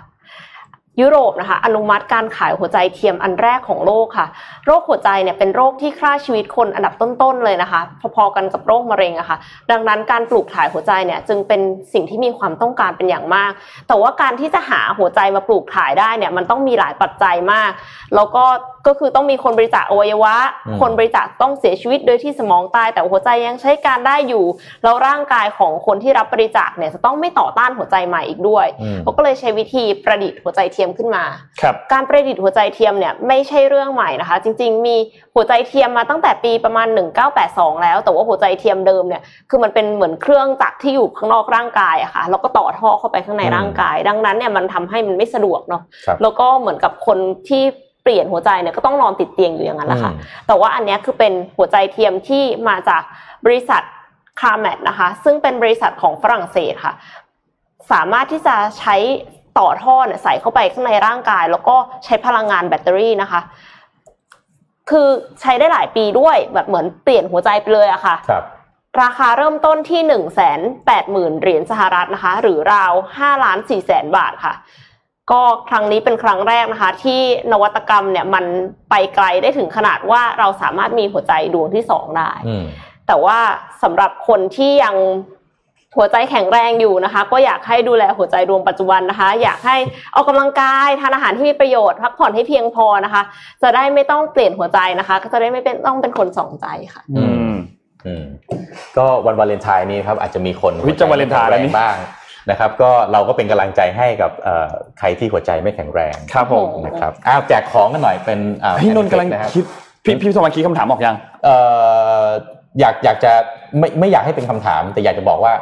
ยุโรปนะคะอนุมัติการขายหัวใจเทียมอันแรกของโลกค่ะ โรคหัวใจเนี่ยเป็นโรคที่ฆ่าชีวิตคนอันดับต้นๆเลยนะคะ พอๆกันกับโรคมะเร็งอะค่ะ ดังนั้นการปลูกถ่ายหัวใจเนี่ยจึงเป็นสิ่งที่มีความต้องการเป็นอย่างมาก แต่ว่าการที่จะหาหัวใจมาปลูกถ่ายได้เนี่ยมันต้องมีหลายปัจจัยมาก แล้วก็ ก็คือต้องมีคนบริจาคอวัยวะอืมคนบริจาคต้องเสียชีวิตโดยที่สมองตาย แต่หัวใจยังใช้การได้อยู่แล้วร่างกายของคนที่รับบริจาคเนี่ยจะต้องไม่ต่อต้านหัวใจใหม่อีกด้วยอืมเขาก็เลยใช้วิธีประดิษฐ์หัวใจเทียมขึ้นมาครับการประดิษฐ์หัวใจเทียมเนี่ยไม่ใช่เรื่องใหม่นะคะ จริง ๆ มีหัวใจเทียมมาตั้งแต่ปีประมาณ 1982 แล้ว แต่ว่าหัวใจเทียมเดิมเนี่ยคือมันเป็นเหมือนเครื่องจักรที่อยู่ข้างนอกร่างกายอะค่ะแล้วก็ต่อท่อเข้าไปข้างในอืมร่างกาย ดังนั้นเนี่ยมันทำให้มันไม่สะดวกเนาะครับแล้วก็เหมือนกับคนที่ เปลี่ยนหัวใจเนี่ยก็ต้องนอนติดเตียงอยู่อย่างนั้นแหละค่ะอืมแต่ว่าอันเนี้ยคือเป็นหัวใจเทียมที่มาจากบริษัทคาร์แมทนะคะ ซึ่งเป็นบริษัทของฝรั่งเศสค่ะ สามารถที่จะใช้ต่อท่อเนี่ยใส่เข้าไปข้างในร่างกาย แล้วก็ใช้พลังงานแบตเตอรี่นะคะ คือใช้ได้หลายปีด้วยแบบเหมือนเปลี่ยนหัวใจไปเลยอะค่ะครับราคาเริ่มต้นที่หนึ่งแสนแปดหมื่นเหรียญสหรัฐนะคะ หรือราวห้าล้านสี่แสนบาทค่ะ ก็ครั้งนี้เป็นครั้งแรกนะคะ ที่นวัตกรรมเนี่ยมันไปไกลได้ถึงขนาดว่าเราสามารถมีหัวใจดวงที่สองได้อืมแต่ว่าสำหรับคนที่ยังหัวใจแข็งแรงอยู่นะคะ ก็อยากให้ดูแลหัวใจดวงปัจจุบันนะคะ อยากให้ออกกำลังกายทานอาหารที่มีประโยชน์พักผ่อนให้เพียงพอนะคะ จะได้ไม่ต้องเปลี่ยนหัวใจนะคะ ก็จะได้ไม่เป็นต้องเป็นคนสองใจค่ะ อืมอืมก็วันวาเลนไทน์นี้ครับอาจจะมีคนอุ๊ยจะวาเลนไทน์แล้วนี่แข็งรงบ้าง นะครับก็เราก็เป็นกำลังใจให้กับเอ่อใครที่หัวใจไม่แข็งแรงครับผมนะครับอ้าวแจกของกันหน่อยเป็นอ่าพี่นนท์กำลังนะครับคิดพี่พี่โทมัสคิดคำถามออกยังเอ่ออยากอยากจะไม่ไม่อยากให้เป็นคำถาม แต่อยากจะบอกว่า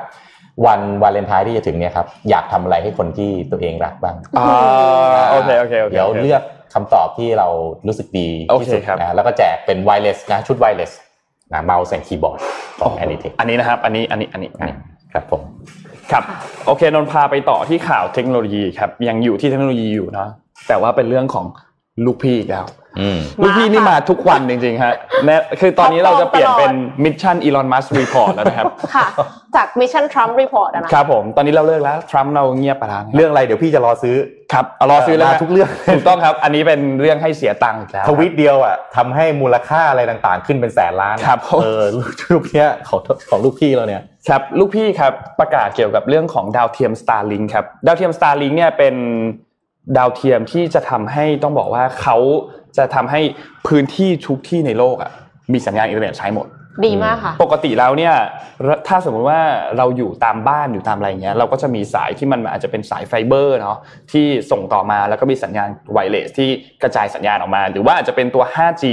วันวาเลนไทน์ที่จะถึงเนี่ยครับอยากทำอะไรให้คนที่ตัวเองรักบ้างอ่าโอเคโอเคโอเคเดี๋ยวเลือกคำตอบที่เรารู้สึกดีที่สุดโอเคครับนะแล้วก็แจกเป็น wireless นะชุด wireless นะ mouse and keyboard ของ a n i t e c อันนี้นะครับอันนี้อันนี้อันนี้อันนี้ ครับผมครับโอเคนนท์พาไปต่อที่ข่าวเทคโนโลยีครับยังอยู่ที่เทคโนโลยีอยู่เนาะแต่ว่าเป็นเรื่องของ ลูกพี่อีกแล้วอืมลูกพี่นี่มาทุกวันจริงๆฮะแม้คือตอนนี้เราจะเปลี่ยนเป็น Mission Elon Musk Report แล้วนะครับ ค่ะ จาก Mission Trump Report อะนะครับผม ตอนนี้เราเลิกแล้ว ทรัมป์เราเงียบไปแล้วนะเรื่องอะไรเดี๋ยวพี่จะรอซื้อ ครับเอารอซื้อแล้วมาทุกเรื่อง ถูกต้องครับ อันนี้เป็นเรื่องให้เสียตังค์อีกแล้ว ทวิตเดียวอะทำให้มูลค่าอะไรต่างๆ ขึ้นเป็นแสนล้าน ครับผมเออลูกเนี้ยของของลูกพี่เราเนี่ยครับลูกพี่ครับประกาศเกี่ยวกับเรื่องของดาวเทียม Starlink ครับ ดาวเทียม Starlink เนี่ยเป็น ดาวเทียมที่จะทำให้ต้องบอกว่าเขาจะทำให้พื้นที่ทุกที่ในโลกอะมีสัญญาณอินเทอร์เน็ตใช้หมดดีมากค่ะ ปกติแล้วเนี่ยถ้าสมมุติว่าเราอยู่ตามบ้านอยู่ตามอะไรเงี้ยเราก็จะมีสายที่มันอาจจะเป็นสายไฟเบอร์เนาะที่ส่งต่อมาแล้วก็มีสัญญาณ wireless ที่กระจายสัญญาณออกมา หรือว่าอาจจะเป็นตัว 5G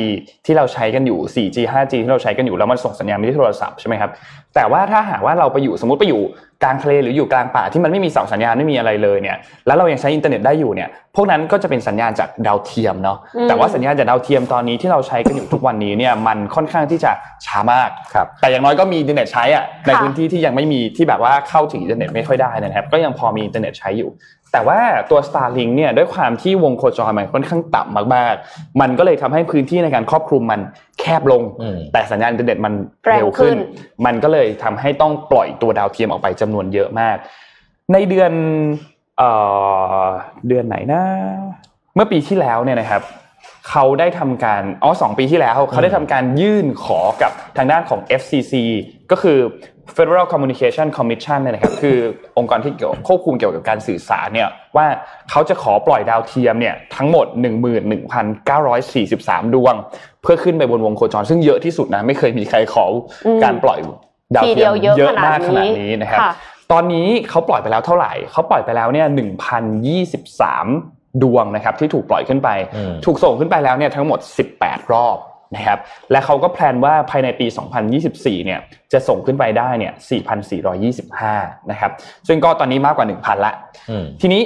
ที่เราใช้กันอยู่ 4G 5G ที่เราใช้กันอยู่แล้วมันส่งสัญญาณไปที่โทรศัพท์ใช่ไหมครับแต่ว่าถ้าหากว่าเราไปอยู่สมมติไปอยู่ กลางทะเลหรืออยู่กลางป่าที่มันไม่มีเสาสัญญาณไม่มีอะไรเลยเนี่ยแล้วเรายังใช้อินเทอร์เน็ตได้อยู่เนี่ยพวกนั้นก็จะเป็นสัญญาณจากดาวเทียมเนาะอืมแต่ว่าสัญญาณจากดาวเทียมตอนนี้ที่เราใช้กันอยู่ทุกวันนี้เนี่ยมันค่อนข้างที่จะช้ามากครับแต่อย่างน้อยก็มีอินเทอร์เน็ตใช้อะในค่ะพื้นที่ที่ยังไม่มีที่แบบว่าเข้าถึงอินเทอร์เน็ตไม่ค่อยได้นะครับก็ยังพอมีอินเทอร์เน็ตใช้อยู่ แต่ว่าตัว Starlink เนี่ยด้วยความที่วงโคจรมันค่อนข้างต่ำมากๆ มันก็เลยทำให้พื้นที่ในการครอบคลุมมันแคบลงอืมแต่สัญญาณอินเทอร์เน็ตมันแรงเร็วขึ้นขึ้น มันก็เลยทำให้ต้องปล่อยตัวดาวเทียมออกไปจำนวนเยอะมาก ในเดือนเอ่อเดือนไหนนะเมื่อปีที่แล้วเนี่ยนะครับเขาได้ทำการอ๋อสองปีที่แล้วเขาได้ทำการยื่นขอกับทางด้านของ FCC ก็คือ Federal Communication Commission เนี่ยนะครับคือองค์กรที่เกี่ยวควบคุมเกี่ยวกับการสื่อสารเนี่ยว่าเขาจะขอปล่อยดาวเทียมเนี่ยทั้งหมด 11,943 ดวง เพื่อขึ้นไปบนวงโคจร ซึ่งเยอะที่สุดนะไม่เคยมีใครขออมการปล่อยดาวทีเทีเดียยมวเยอะเยอะมากขขนานาดดนี้นี้นะครับค่ะตอนนี้เขาปล่อยไปแล้วเท่าไหร่เขาปล่อยไปแล้วเนี่ย1,023 ดวงนะครับที่ถูกปล่อยขึ้นไปอืมถูกส่งขึ้นไปแล้วเนี่ยทั้งหมด 18 รอบ นะครับและเขาก็แพลนว่าภายในปี 2024 เนี่ยจะส่งขึ้นไปได้เนี่ย 4,425 นะครับซึ่งก็ตอนนี้มากกว่า 1,000 ละอืมทีนี้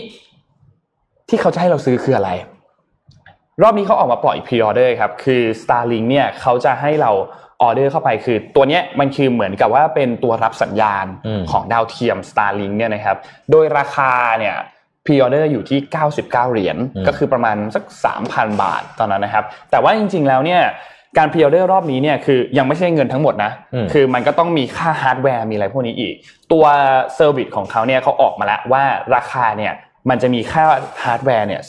ที่เขาจะให้เราซื้อคืออะไร รอบนี้เขาออกมาปล่อย pre-order ครับคือ Starlink เนี่ยเขาจะให้เราออเดอร์เข้าไปคือตัวเนี้ยมันคือเหมือนกับว่าเป็นตัวรับสัญญาณอืมของดาวเทียม Starlink เนี่ยนะครับ โดยราคาเนี่ย pre-order อยู่ที่ 99 เหรียญก็คือประมาณสัก 3,000 บาทตอนนั้นนะครับ แต่ว่าจริง ๆ แล้วเนี่ยการ pre-order รอบนี้เนี่ยคือยังไม่ใช่เงินทั้งหมดนะอืมคือมันก็ต้องมีค่าฮาร์ดแวร์มีอะไรพวกนี้อีก ตัว service ของเขาเนี่ยเขาออกมาแล้วว่าราคาเนี่ยมันจะมีค่าฮาร์ดแวร์เนี่ย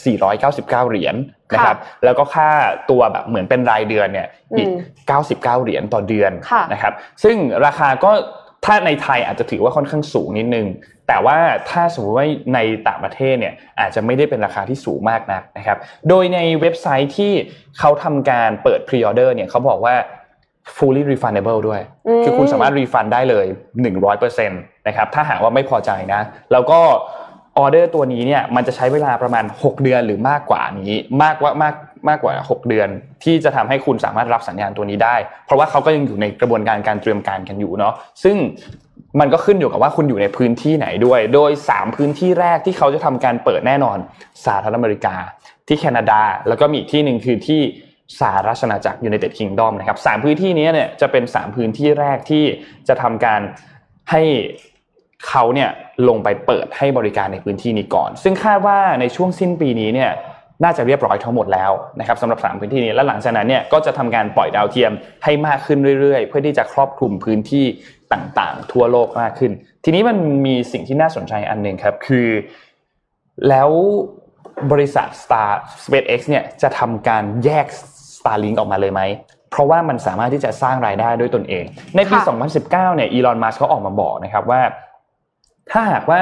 499 เหรียญนะครับ แล้วก็ค่าตัวแบบเหมือนเป็นรายเดือนเนี่ยอีกอืม99 เหรียญต่อเดือนค่ะนะครับ ซึ่งราคาก็ถ้าในไทยอาจจะถือว่าค่อนข้างสูงนิดนึง แต่ว่าถ้าสมมติว่าในต่างประเทศเนี่ยอาจจะไม่ได้เป็นราคาที่สูงมากนักนะครับ โดยในเว็บไซต์ที่เขาทำการเปิด pre-order เนี่ยเขาบอกว่า fully refundable ด้วยอืมคือคุณสามารถรีฟันได้เลย 100%นะครับ ถ้าหากว่าไม่พอใจนะ แล้วก็ออเดอร์ตัวนี้เนี่ยมันจะใช้เวลาประมาณ 6 เดือนหรือมากกว่านี้ มากว่ามากมากกว่า 6 เดือน ที่จะทำให้คุณสามารถรับสัญญาณตัวนี้ได้ เพราะว่าเขาก็ยังอยู่ในกระบวนการการเตรียมการกันอยู่เนาะซึ่ง มันก็ขึ้นอยู่กับว่าคุณอยู่ในพื้นที่ไหนด้วย โดย 3 พื้นที่แรกที่เขาจะทำการเปิดแน่นอน สหรัฐอเมริกา ที่แคนาดา แล้วก็มีอีกที่หนึ่งคือที่สหราชอาณาจักร United Kingdom นะครับสามพื้นที่นี้เนี่ยจะเป็นสามพื้นที่แรกที่จะทำการให้เขาเนี่ยลงไปเปิดให้บริการในพื้นที่นี้ก่อน ซึ่งคาดว่าในช่วงสิ้นปีนี้เนี่ยน่าจะเรียบร้อยทั้งหมดแล้วนะครับสำหรับสามพื้นที่นี้และหลังจากนั้นเนี่ยก็จะทำการปล่อยดาวเทียมให้มากขึ้นเรื่อยๆ เพื่อที่จะครอบคลุมพื้นที่ ต่างๆ ทั่วโลกมากขึ้น ทีนี้มันมีสิ่งที่น่าสนใจอันหนึ่งครับ คือ แล้วบริษัท Star SpaceX เนี่ยจะทำการแยก Starlink ออกมาเลยไหม เพราะว่ามันสามารถที่จะสร้างรายได้ด้วยตนเอง ในปีค่ะ2019 เนี่ยอีลอนมัสเขาออกมาบอกนะครับว่า ถ้าหากว่า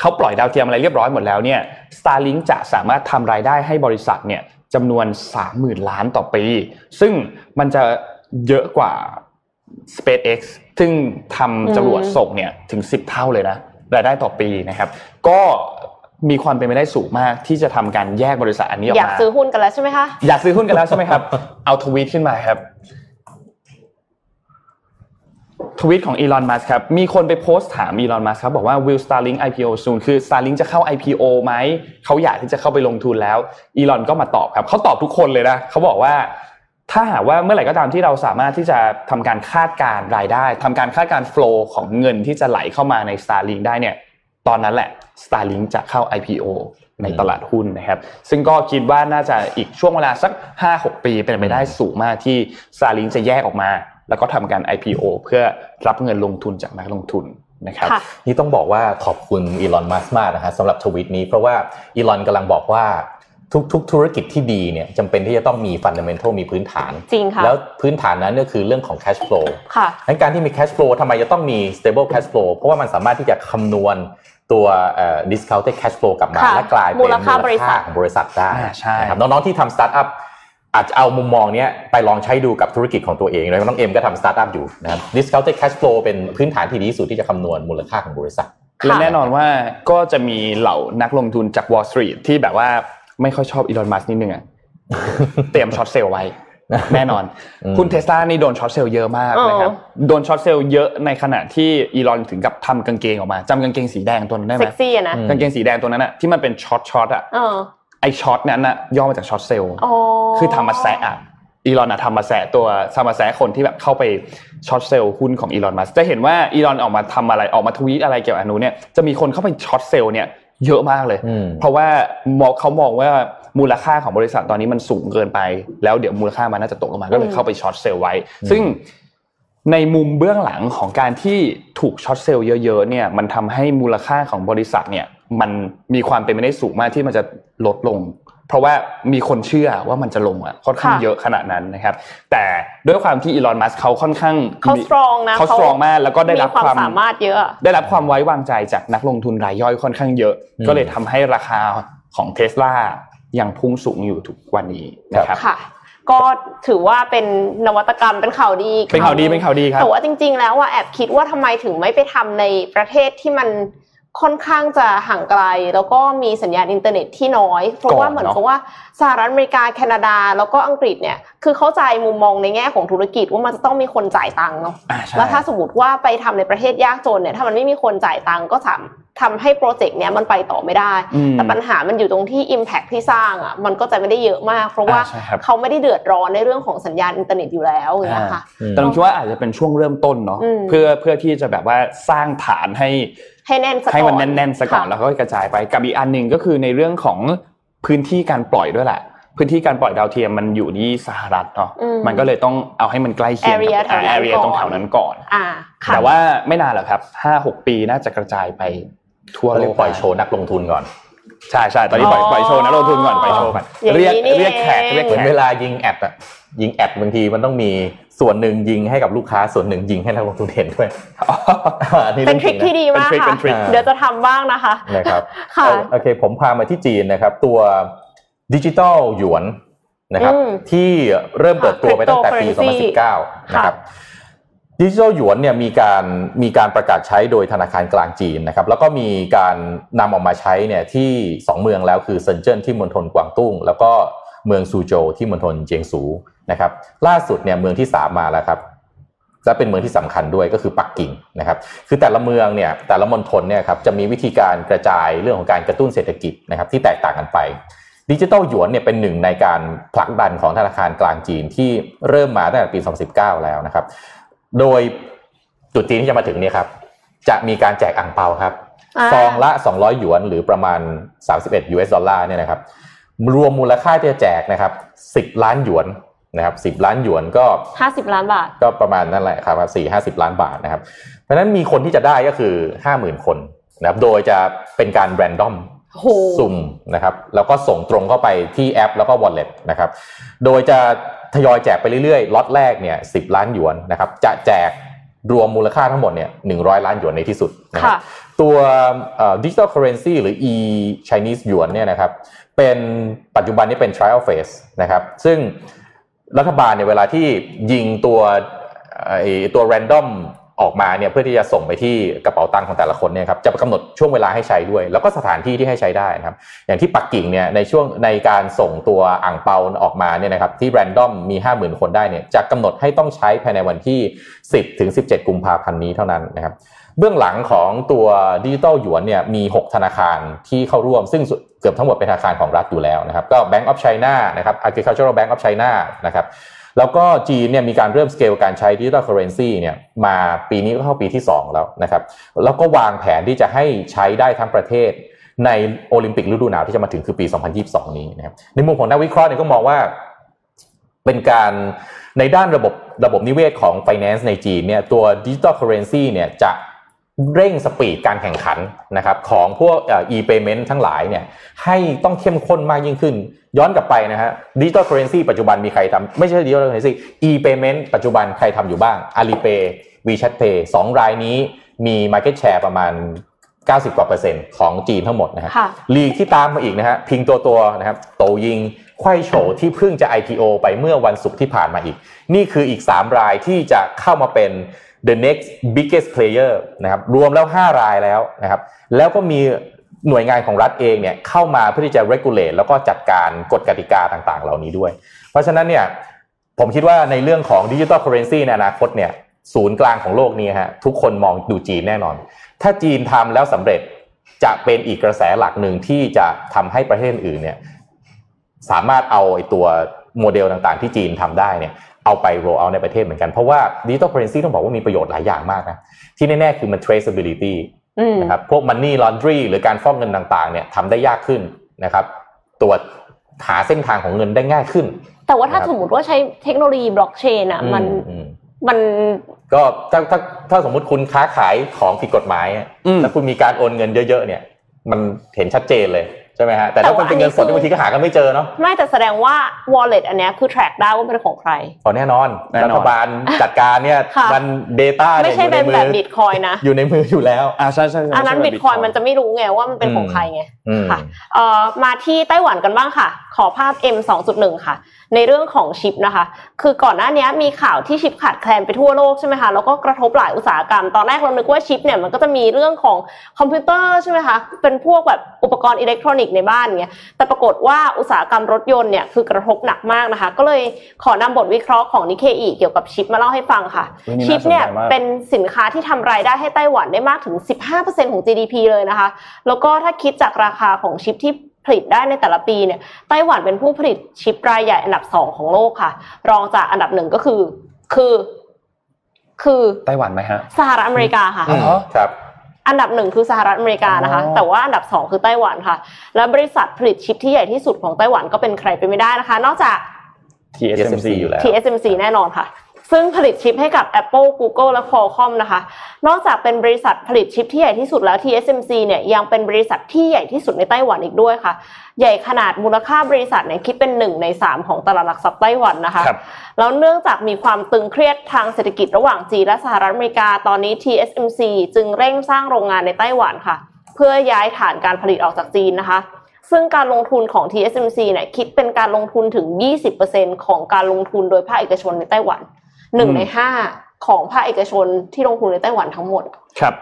เขาปล่อยดาวเทียมอะไรเรียบร้อยหมดแล้วเนี่ย Starlink จะสามารถทำรายได้ให้บริษัทเนี่ยจำนวน 30,000 ล้านต่อปี ซึ่งมันจะเยอะกว่า SpaceX ซึ่งทำจรวดส่งเนี่ยถึง 10 เท่าเลยนะรายได้ต่อปีนะครับ ก็มีความเป็นไปได้สูงมากที่จะทำการแยกบริษัทอันนี้ออกอยากมาซื้อหุ้นกันแล้วใช่ไหมคะอยากซื้อหุ้นกันแล้วใช่ไหมครับเอาทวีตขึ้นมาครับทวีตของอีลอน มัสครับ มีคนไปโพสต์ถามอีลอน มัสครับ บอกว่า will Starlink IPO soon คือ Starlink จะเข้า IPO ไหม เขาอยากที่จะเข้าไปลงทุนแล้ว อีลอนก็มาตอบครับ เขาตอบทุกคนเลยนะ เขาบอกว่า ถ้าหากว่าเมื่อไหร่ก็ตามที่เราสามารถที่จะทำการคาดการณ์รายได้ทำการคาดการณ์ flow ของเงินที่จะไหลเข้ามาใน Starlink ได้เนี่ยตอนนั้นแหละ Starlink จะเข้า IPO ในตลาดหุ้นนะครับ ซึ่งก็คิดว่าน่าจะอีกช่วงเวลาสัก 5-6 ปีเป็นไปได้สูงมากที่ Starlink จะแยกออกมา แล้วก็ทำการ IPO เพื่อรับเงินลงทุนจากนักลงทุนนะครับค่ะนี่ต้องบอกว่าขอบคุณอีลอนมัสมากนะฮะสำหรับทวิตนี้เพราะว่าอีลอนกำลังบอกว่า ทุกๆธุรกิจที่ดีเนี่ยจำเป็นที่จะต้องมีฟันเดเมนทัลมีพื้นฐาน จริงค่ะ แล้วพื้นฐานนั้นก็คือเรื่องของ cash flow ค่ะงั้นการที่มี cash flow ทำไมจะต้องมี stable cash flow เพราะว่ามันสามารถที่จะคำนวณตัวเอ่อ discounted cash flow กลับมาค่ะและกลายเป็นมูลค่าบริษัทของบริษัทได้อ่าใช่นะครับน้องๆที่ทำ startup อาจจะเอามุมมองเนี้ยไปลองใช้ดูกับธุรกิจของตัวเองแล้วน้องเอ็มก็ทำ startup อยู่นะครับ discounted cash flow เป็นพื้นฐานที่ดีที่สุดที่จะคำนวณมูลค่าของบริษัทและแน่นอนว่าก็จะมีเหล่านักลงทุนจาก Wall Street ที่แบบว่า ไม่ค่อยชอบอีลอนมัสก์นิดนึงอะเตรียม short sell ไว้แน่นอนอืมหุ้นเทสลานี่โดน short sell เยอะมากนะครับโดน short sell เยอะในขณะที่อีลอนถึงกับทำกางเกงออกมาจำกางเกงสีแดงตัวนั้นได้ไหมกซี่อะนะอืมกางเกงสีแดงตัวนั้นอะที่มันเป็นช็อตช็อตอะเออไอช็อตนั้นอะย่อมาจากช็อตเซลล์อ๋อคือทำมาแซะอะอีลอนอะทำมาแซะตัวทำมาแซะคนที่แบบเข้าไป short sell หุ้นของอีลอนมัสก์จะเห็นว่าอีลอนออกมาทำอะไรออกมาทวีตอะไรเกี่ยวกับอันนู้นเนี่ยจะมีคนเข้าไป short sell เนี่ย เยอะมากเลยอืมเพราะว่ามองเขามองว่ามูลค่าของบริษัทตอนนี้มันสูงเกินไป แล้วเดี๋ยวมูลค่ามันน่าจะตกลงมาก็เลยเข้าไป short sell ไว้ ซึ่งในมุมเบื้องหลังของการที่ถูก short sell เยอะๆเนี่ยมันทำให้มูลค่าของบริษัทเนี่ยมันมีความเป็นไปได้สูงมากที่มันจะลดลง เพราะว่ามีคนเชื่อว่ามันจะลงอะค่อนข้างค่ะเยอะขนาดนั้นนะครับ แต่ด้วยความที่อีลอนมัสก์เขาค่อนข้างเขา strong นะเขา strong มากแล้วก็ได้รับมีความความสามารถเยอะ ได้รับความไว้วางใจจากนักลงทุนรายย่อยค่อนข้างเยอะอืมก็เลยทำให้ราคาของเทสลายังพุ่งสูงอยู่ทุกวันนี้นะครับค่ะก็ถือว่าเป็นนวัตกรรมเป็นข่าวดีเป็นข่าวดีเป็นข่าวดีครับแต่ว่าจริง ๆ แล้วอะแอบคิดว่าทำไมถึงไม่ไปทำในประเทศที่มัน ค่อนข้างจะห่างไกล แล้วก็มีสัญญาณอินเทอร์เน็ตที่น้อย เพราะว่าก่อนเหมือนเนอะกับว่าสหรัฐอเมริกาแคนาดา แล้วก็อังกฤษเนี่ยคือเข้าใจมุมมองในแง่ของธุรกิจว่ามันจะต้องมีคนจ่ายตังค์เนาะอ่าใช่แล้วถ้าสมมติว่าไปทำในประเทศยากจนเนี่ยถ้ามันไม่มีคนจ่ายตังค์ก็ทำทำให้ project เนี้ยมันไปต่อไม่ได้อืมแต่ปัญหามันอยู่ตรงที่ impact ที่สร้างอะมันก็จะไม่ได้เยอะมาก เพราะว่าอ่าใช่ครับเขาไม่ได้เดือดร้อนในเรื่องของสัญญาณอินเทอร์เน็ตอยู่แล้วอย่างเงี้ยค่ะอืมแต่ผมคิดว่าอาจจะเป็นช่วงเริ่มต้นเนาะอืมเพื่อเพื่อที่จะแบบว่าสร้างฐานให้ ให้แน่นซะก่อนให้มันแน่นๆซะก่อนค่ะแล้วก็กระจายไปกับอีกอันหนึ่งก็คือในเรื่องของพื้นที่การปล่อยด้วยแหละพื้นที่การปล่อยดาวเทียมมันอยู่ที่สหรัฐเนาะอืมมันก็เลยต้องเอาให้มันใกล้เคียง Area กับแถวนั้นแอเรียก่อนตรงแถวนั้นก่อนอ่าค่ะแต่ว่าไม่นานหรอกครับห้าหกปีน่าจะกระจายไปทั่วก็โลเรียกกปล่อยโชว์นักลงทุนก่อนใช่ใช่ตอนนี้ปล่อยอ๋อปล่อยโชว์นะลงทุนก่อนปล่อยโชว์ก่อนอย่างนี้เรียกนี่เรียกแขกเองเรียกเหมืแขอนกเวลายิงแอดอะยิงแอดบางทีมันต้องมี ส่วนหนึ่งยิงให้กับลูกค้าส่วนหนึ่งยิงให้นักลงทุนเห็นด้วยอัเป็นทริคที่ดีมากเป็นทริคค่ะเป็นทริคเดี๋ยวจะทำบ้างนะคะนะครับค่ะเอาโอเคผมพามาที่จีนนะครับ ตัวดิจิตอลหยวนนะครับอืมที่เริ่มเปิดตัวไปตั้งแต่ปี Cryptocurrency 2019 นะครับดิจิทัลหยวนเนี่ยมีการมีการประกาศใช้โดยธนาคารกลางจีนนะครับแล้วก็มีการนำออกมาใช้เนี่ยที่ 2 เมืองแล้วคือเซินเจิ้นที่มณฑลกวางตุ้ง แล้วก็ เมืองซูโจวที่มณฑลเจียงซูนะครับล่าสุดเนี่ยเมืองที่ 3 มาแล้วครับและเป็นเมืองที่สำคัญด้วยก็คือปักกิ่งนะครับ คือแต่ละเมืองเนี่ยแต่ละมณฑลเนี่ยครับจะมีวิธีการกระจายเรื่องของการกระตุ้นเศรษฐกิจนะครับที่แตกต่างกันไปดิจิทัลหยวนเนี่ยเป็นหนึ่งในการผลักดันของธนาคารกลางจีนที่เริ่มมาตั้งแต่ปี 2019 แล้วนะครับ โดยตรุษจีนที่จะมาถึงเนี่ยครับจะมีการแจกอ่างเปาครับอ่าซองละ 200 หยวนหรือประมาณ 31 US ดอลลาร์เนี่ยนะครับ รวมมูลค่าที่จะแจกนะครับ10ล้านหยวนนะครับ10ล้านหยวนก็ห้าสิบล้านบาท ก็ประมาณนั่นแหละครับสี่ห้าสิบล้านบาทนะครับ เพราะฉะนั้นมีคนที่จะได้ก็คือห้าหมื่นคนนะครับโดยจะเป็นการแรนดอมโหสุ่มนะครับแล้วก็ส่งตรงเข้าไปที่แอป แล้วก็ wallet นะครับโดยจะทยอยแจกไปเรื่อยๆล็อตแรกเนี่ยสิล้านหยวนนะครับจะแจกรวมมูลค่าทั้งหมดเนี่ยหนึ่งล้านหยวนในที่สุดนะครัค่ะบตัวดิจิ t a ลเคอร์เรนซีหรือ e Chinese หยวนเนี่ยนะครับ เป็นปัจจุบันนี้เป็น trial phase นะครับซึ่งรัฐบาลเนี่ยเวลาที่ยิงตัวไอตัว random ออกมาเนี่ยเพื่อที่จะส่งไปที่กระเป๋าตังค์ของแต่ละคนเนี่ยครับจะกำหนดช่วงเวลาให้ใช้ด้วย แล้วก็สถานที่ที่ให้ใช้ได้นะครับอย่างที่ปักกิ่งเนี่ยในช่วงในการส่งตัวอ่างเปาออกมาเนี่ยนะครับที่ random มี 50,000 คนได้เนี่ยจะกำหนดให้ต้องใช้ภายในวันที่ 10 ถึง 17 กุมภาพันธ์นี้เท่านั้นนะครับ เบื้องหลังของตัวดิจิทัลหยวนเนี่ยมี 6 ธนาคารที่เข้าร่วม ซึ่งเกือบทั้งหมดเป็นธนาคารของรัฐอยู่แล้วนะครับก็ Bank of China นะครับ Agricultural Bank of China นะครับแล้วก็จีนเนี่ยมีการเริ่มสเกลการใช้ดิจิ t a ลเคอร์เรนซีเนี่ยมาปีนี้ก็เข้าปีที่ 2 แล้วนะครับแล้วก็วางแผนที่จะให้ใช้ได้ทั้งประเทศในโอลิมปิกฤดูหนาวที่จะมาถึงคือปี 2022 นี้นะครับในมุมของนักวิเคราะห์เนี่ยก็มองว่าเป็นการในด้านระบบระบบนิเวศของ Finance ในจีนเนี่ยตัว Digital Currency เนี่ยจะ เร่งสปีดการแข่งขันนะครับของพวกเอ่อ e-payment ทั้งหลายเนี่ยให้ต้องเข้มข้นมากยิ่งขึ้น ย้อนกลับไปนะฮะ Digital Currency ปัจจุบันมีใครทำไม่ใช่ Digital Currency e-payment ปัจจุบันใครทำอยู่บ้าง Alipay WeChat Pay สองรายนี้มี market share ประมาณ 90 กว่าเปอร์เซ็นต์ของจีนทั้งหมดนะฮะค่ะลีกที่ตามมาอีกนะฮะพิงตัวตัวๆนะครับโตยิงไขว้โฉที่เพิ่งจะ IPO ไปเมื่อวันศุกร์ที่ผ่านมาอีก นี่คืออีก 3 รายที่จะเข้ามาเป็น the next biggest player นะครับรวมแล้ว 5 รายแล้วนะครับแล้วก็มีหน่วยงานของรัฐเองเนี่ยเข้ามาเพื่อที่จะ regulate แล้วก็จัดการกฎกติกาต่างๆ เหล่านี้ด้วย เพราะฉะนั้นเนี่ยผมคิดว่าในเรื่องของดิจิ t a ลเคอเรนซีในอนาคตเนี่ยศูนย์กลางของโลกนี้ฮะทุกคนมองดูจีนแน่นอน ถ้าจีนทำแล้วสำเร็จจะเป็นอีกกระแสหลักหนึ่งที่จะทำให้ประเทศอื่นเนี่ยสามารถเอาไอ้ตัวโมเดลต่างๆที่จีนทำได้เนี่ย เอาไป roll out ในประเทศเหมือนกัน เพราะว่าดิจิ t a ลเคอเรนซีต้องบอกว่ามีประโยชน์หลายอย่างมากนะ ที่แน่ๆคือมัน traceability อืมนะครับพวก money laundry หรือการฟอกเงินต่างๆเนี่ยทำได้ยากขึ้นนะครับตรวจหาเส้นทางของเงินได้ง่ายขึ้น แต่ว่าถ้าครับสมมติว่าใช้เทคโนโลยีบล็อกเชนอะมันอืมมันก็ถ้าถ้าถ้าสมมุติคุณค้าขายของผิดกฎหมายอะอืมแล้วคุณมีการโอนเงินเยอะ ๆ เนี่ย มันเห็นชัดเจนเลยใช่ไหมฮะแต่ถ้ามันเป็นเงินสดแต่ว่าอันนี้คือบางทีก็หากันไม่เจอเนาะไม่แต่แสดงว่า wallet อันเนี้ยคือ track ได้ว่าเป็นของใครอ๋อแน่นอนแน่นอนรัฐบาลจัดการเนี่ยค่ะมัน Data ไม่เนี่ยอใช่ยู่ในเป็นมืแบบอบิตคอยนะอยู่ในมืออยู่แล้วอ่าใช่ใช่ใช่อันนั้นไม่บิใช่ตคอย Bitcoin มันจะไม่รู้ไงว่ามันเป็นของใครไงอืมค่ะเอ่อมาที่ไต้หวันกันบ้างค่ะ ขอภาพ M 2.1ค่ะ ในเรื่องของชิปนะคะ คือก่อนหน้านี้มีข่าวที่ชิปขาดแคลนไปทั่วโลกใช่ไหมคะแล้วก็กระทบหลายอุตสาหกรรม ตอนแรกเรานึกว่าชิปเนี่ยมันก็จะมีเรื่องของคอมพิวเตอร์ใช่ไหมคะเป็นพวกแบบอุปกรณ์อิเล็กทรอนิกส์ในบ้านเงี้ยแต่ปรากฏว่าอุตสาหกรรมรถยนต์เนี่ยคือกระทบหนักมากนะคะ ก็เลยขอนำบทวิเคราะห์ของนิเคอีเกี่ยวกับชิปมาเล่าให้ฟังค่ะอุ๊ยนี่ชิปเนี่ยน่าสนใจมากเป็นสินค้าที่ทำรายได้ให้ไต้หวันได้มากถึง 15%ของ GDP เลยนะคะ แล้วก็ถ้าคิดจากราคาของชิปที่ ผลิตได้ในแต่ละปีเนี่ยไต้หวันเป็นผู้ผลิตชิปรายใหญ่อันดับ2ของโลกค่ะ รองจากอันดับหนึ่งก็คือ คือ คือไต้หวันไหมฮะสหรัฐอเมริกาค่ะอ๋อครับ อันดับหนึ่งคือสหรัฐอเมริกานะคะอ๋อแต่ว่าอันดับสองคือไต้หวันค่ะ และบริษัทผลิตชิปที่ใหญ่ที่สุดของไต้หวันก็เป็นใครไปไม่ได้นะคะ นอกจาก TSMC อยู่แล้ว TSMC แน่นอนค่ะ ซึ่งผลิตชิปให้กับ Apple Google และ Qualcomm นะคะ นอกจากเป็นบริษัทผลิตชิปที่ใหญ่ที่สุดแล้ว TSMC เนี่ยยังเป็นบริษัทที่ใหญ่ที่สุดในไต้หวันอีกด้วยค่ะ ใหญ่ขนาดมูลค่าบริษัทเนี่ยคิดเป็นหนึ่งในสามของตลาดหลักทรัพย์ไต้หวันนะคะครับแล้วเนื่องจากมีความตึงเครียดทางเศรษฐกิจระหว่างจีนและสหรัฐอเมริกา ตอนนี้ TSMC จึงเร่งสร้างโรงงานในไต้หวันค่ะ เพื่อย้ายฐานการผลิตออกจากจีนนะคะซึ่งการลงทุนของ TSMC เนี่ยคิดเป็นการลงทุนถึง 20%ของการลงทุนโดยภาคเอกชนในไต้หวัน หนึ่งในห้าของภาคเอกชนที่ลงทุนในไต้หวันทั้งหมด ครับ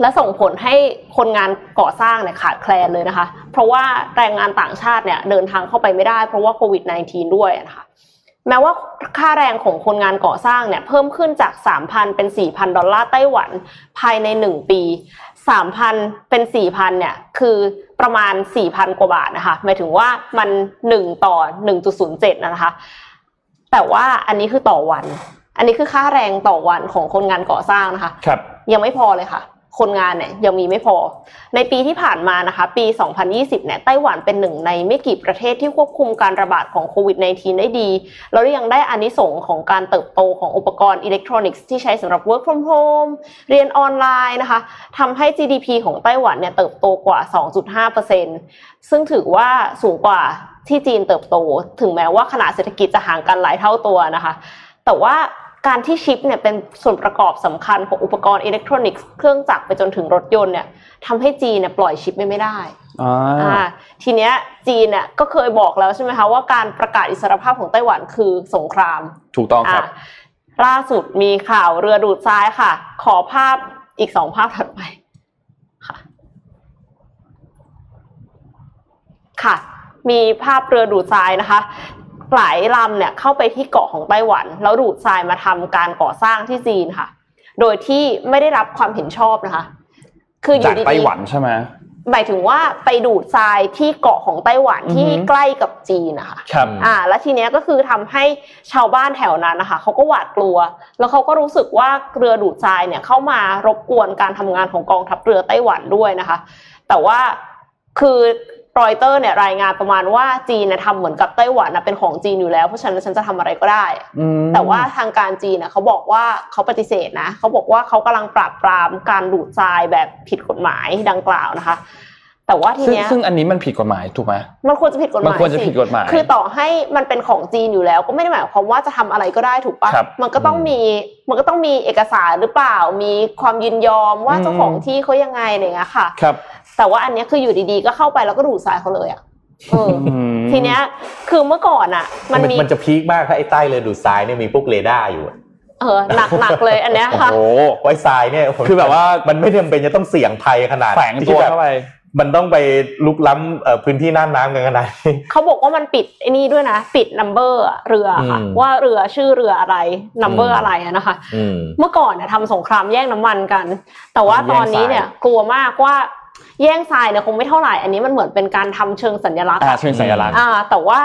และส่งผลให้คนงานก่อสร้างเนี่ยขาดแคลนเลยนะคะ เพราะว่าแรงงานต่างชาติเนี่ยเดินทางเข้าไปไม่ได้เพราะว่าโควิด -19 ด้วยนะคะแม้ว่าค่าแรงของคนงานก่อสร้างเนี่ยเพิ่มขึ้นจาก 3,000 เป็น 4,000 ดอลลาร์ไต้หวัน ภายใน 1 ปี 3,000 เป็น 4,000 เนี่ยคือประมาณ 4,000 กว่าบาทนะคะ หมายถึงว่ามัน 1 ต่อ 1.07 นะคะ แต่ว่าอันนี้คือต่อวัน อันนี้คือค่าแรงต่อวันของคนงานก่อสร้างนะคะครับยังไม่พอเลยค่ะ คนงานเนี่ยยังมีไม่พอ ในปีที่ผ่านมานะคะ ปี 2020 เนี่ยไต้หวันเป็นหนึ่งในไม่กี่ประเทศที่ควบคุมการระบาดของโควิด -19 ได้ดีแล้วยังได้อานิสงส์ของการเติบโตของอุปกรณ์อิเล็กทรอนิกส์ที่ใช้สำหรับ work from home เรียนออนไลน์นะคะทำให้ GDP ของไต้หวันเนี่ยเติบโตกว่า 2.5%ซึ่งถือว่าสูงกว่า ที่จีนเติบโต ถึงแม้ว่าขนาดเศรษฐกิจจะห่างกันหลายเท่าตัวนะคะ แต่ว่าการที่ชิปเนี่ยเป็นส่วนประกอบสำคัญของอุปกรณ์อิเล็กทรอนิกส์เครื่องจักรไปจนถึงรถยนต์เนี่ยทำให้จีนเนี่ยปล่อยชิปไม่ไม่ได้อ่าอ่าทีเนี้ยจีนเนี่ยก็เคยบอกแล้วใช่ไหมคะว่าการประกาศอิสรภาพของไต้หวันคือสงคราม ถูกต้องครับอ่าล่าสุดมีข่าวเรือดูดทรายค่ะ ขอภาพอีกสองภาพถัดไปค่ะ ค่ะ มีภาพเรือดูดทรายนะคะหลายลำเนี่ยเข้าไปที่เกาะของไต้หวัน แล้วดูดทรายมาทำการก่อสร้างที่จีนค่ะ โดยที่ไม่ได้รับความเห็นชอบนะคะ คืออจากยู่ดีๆไต้หวันใช่ไหมหมายถึงว่าไปดูดทรายที่เกาะของไต้หวันอือฮึที่ใกล้กับจีนนะคะครับอ่า แล้วทีเนี้ยก็คือทำให้ชาวบ้านแถวนั้นนะคะเขาก็หวาดกลัว แล้วเขาก็รู้สึกว่าเรือดูดทรายเนี่ยเข้ามารบกวนการทำงานของกองทัพเรือไต้หวันด้วยนะคะ แต่ว่าคือ รอยเตอร์เนี่ยรายงานประมาณว่าจีนเนี่ยทำเหมือนกับไต้หวันนะเป็นของจีนอยู่แล้วเพราะฉะนั้นฉันจะทำอะไรก็ได้อืมแต่ว่าทางการจีนนะเขาบอกว่าเขาปฏิเสธนะเขาบอกว่าเขากำลังปราบปรามการดูดทรายแบบผิดกฎหมายดังกล่าวนะคะแต่ว่าทีซึ่งเนี้ยซึ่งอันนี้มันผิดกฎหมายถูกไหมมันควรจะผิดกฎหมันมายควรจะสิผิดกฎหมาย คือต่อให้มันเป็นของจีนอยู่แล้ว ก็ไม่ได้หมายความว่าจะทำอะไรก็ได้ถูกปะครับมันก็ต้องมีมันก็ต้องมีเอกสารหรือเปล่า มีความยินยอมว่าอืมเจ้าของที่เขายังไงอะไรอย่างเงี้ยค่ะ ครับ แต่ว่าอันเนี้ยคืออยู่ดีๆ ก็เข้าไปแล้วก็ดูดทรายเขาเลยอะเอออืมทีเนี้ยคือเมื่อก่อนอะ มันมีมันจะพีคมากถ้าไอ้ใต้เรือดูดทรายเนี่ยมีพวกเรดาร์อยู่อะเออหนักหนักเลยอันเนี้ยค่ะโอ้ไว้ทรายเนี่ยผมคือแบบว่ามันไม่จำเป็นจะต้องเสี่ยงภัยขนาดแฝงตัวที่แบบเข้าไปมันต้องไปลุกล้ำเอ่อพื้นที่น่านน้ำกันขนาดนี้เขาบอกว่ามันปิดไอ้นี่ด้วยนะ ปิด number เรือค่ะอืมว่าเรือชื่อเรืออะไร number อืมอะไรอะนะคะอืมเมื่อก่อนเนี่ยทำสงครามแย่งน้ำมันกัน แต่ว่าแย่งตอนนี้เนี่ยทรายกลัวมากว่า แย่งทรายเนี่ยคงไม่เท่าไหร่ อันนี้มันเหมือนเป็นการทำเชิงสัญลักษณ์อ่าอะเชิงสัญลักษณ์อ่าแต่ว่า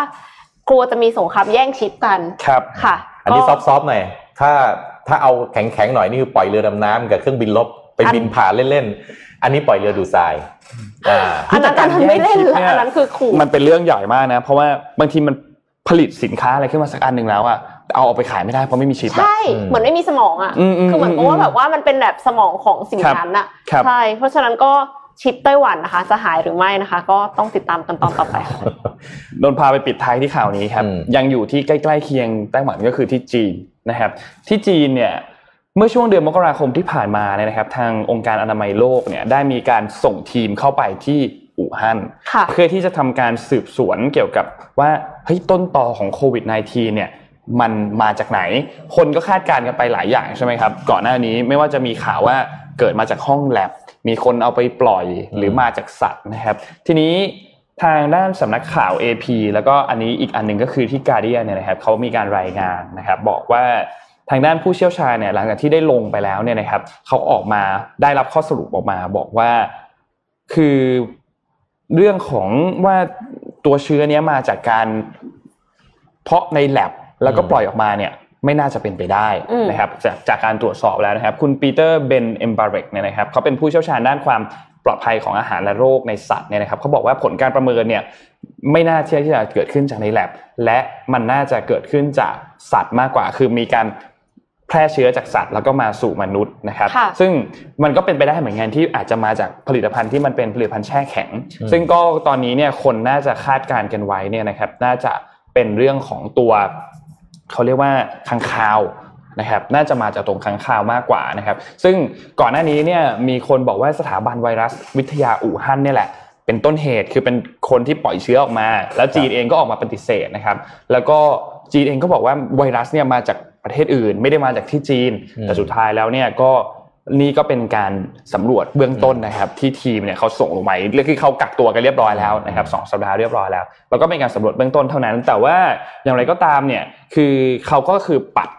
กลัวจะมีสงครามแย่งชิปกันครับค่ะ อันนี้ซก็อฟต์ๆหน่อยถ้าถ้าเอาแข็งๆหน่อยนี่คือปล่อยเรือดำน้ำกับเครื่องบินรบไปอันบินผ่านเล่นๆ อันนี้ปล่อยเรือดูดทรายอ่าอันนั้นอันนั้นไม่เล่นแย่งชิปละเนี่ยอันนั้นคือขู่มันเป็นเรื่องใหญ่มากนะ เพราะว่าบางทีมันผลิตสินค้าอะไรขึ้นมาสักอันหนึ่งแล้วอะแต่เอาออกไปขายไม่ได้เพราะไม่มีชิปอะใช่อืมเหมือนไม่มีสมองอะอืมอืมคือเหมือนกับอืมว่าแบบว่ามันเป็นแบบสมองของสิ่งครับนั้นอะครับใช่เพราะฉะนั้นก็ ชิปไต้หวันนะคะ จะหายหรือไม่นะคะ ก็ต้องติดตามกันตอนต่อไปค่ะโดนพาไปปิดท้ายที่ข่าวนี้ครับอืมยังอยู่ที่ใกล้ๆเคียงไต้หวันก็คือที่จีนนะครับ ที่จีนเนี่ยเมื่อช่วงเดือนมกราคมที่ผ่านมาเนี่ยนะครับ ทางองค์การอนามัยโลกเนี่ยได้มีการส่งทีมเข้าไปที่อู่ฮั่นค่ะเพื่อที่จะทำการสืบสวนเกี่ยวกับว่าเฮ้ยต้นตอของโควิด -19 เนี่ยมันมาจากไหน คนก็คาดการณ์กันไปหลายอย่างใช่ไหมครับ ก่อนหน้านี้ไม่ว่าจะมีข่าวว่า เกิดมาจากห้องแลบมีคนเอาไปปล่อยหรือมาจากสัตว์นะครับ ทีนี้ทางด้านสำนักข่าว AP แล้วก็อันนี้อีกอันหนึ่งก็คือที่ Guardian เนี่ยนะครับเขามีการรายงานนะครับ บอกว่าทางด้านผู้เชี่ยวชาญเนี่ยหลังจากที่ได้ลงไปแล้วเนี่ยนะครับเขาออกมาได้รับข้อสรุปออกมา บอกว่าคือเรื่องของว่าตัวเชื้อเนี้ยมาจากการเพาะในแลบแล้วก็ปล่อยออกมาเนี่ย ไม่น่าจะเป็นไปได้อืมนะครับจากจากการตรวจสอบแล้วนะครับ คุณปีเตอร์เบนเอมบาเรกเนี่ยนะครับเขาเป็นผู้เชี่ยวชาญด้านความปลอดภัยของอาหารและโรคในสัตว์เนี่ยนะครับเขาบอกว่าผลการประเมินเนี่ยไม่น่าเชื่อที่จะเกิดขึ้นจากในแลบและมันน่าจะเกิดขึ้นจากสัตว์มากกว่า คือมีการแพร่เชื้อจากสัตว์แล้วก็มาสู่มนุษย์นะครับค่ะซึ่งมันก็เป็นไปได้เหมือนกันที่อาจจะมาจากผลิตภัณฑ์ที่มันเป็นผลิตภัณฑ์แช่แข็งอืมซึ่งก็ตอนนี้เนี่ยคนน่าจะคาดการณ์กันไว้เนี่ยนะครับ น่าจะเป็นเรื่องของตัว เขาเรียกว่าค้างคาวนะครับน่าจะมาจากตรงค้างคาวมากกว่านะครับ ซึ่งก่อนหน้านี้เนี่ยมีคนบอกว่าสถาบันไวรัสวิทยาอู่ฮั่นเนี่ยแหละเป็นต้นเหตุคือเป็นคนที่ปล่อยเชื้อออกมา แล้วจีนเองก็ออกมาปฏิเสธนะครับ แล้วก็จีนเองก็บอกว่าไวรัสเนี่ยมาจากประเทศอื่น ไม่ได้มาจากที่จีนอืมแต่สุดท้ายแล้วเนี่ยก็ นี่ก็เป็นการสำรวจเบื้องต้นนะครับ ที่ทีมเนี่ยเขาส่งลงไปเรียกที่เขากักตัวกันเรียบร้อยแล้วนะครับสองสัปดาห์เรียบร้อยแล้วแล้วก็เป็นการสำรวจเบื้องต้นเท่านั้น แต่ว่าอย่างไรก็ตามเนี่ยคือเขาก็คือปัด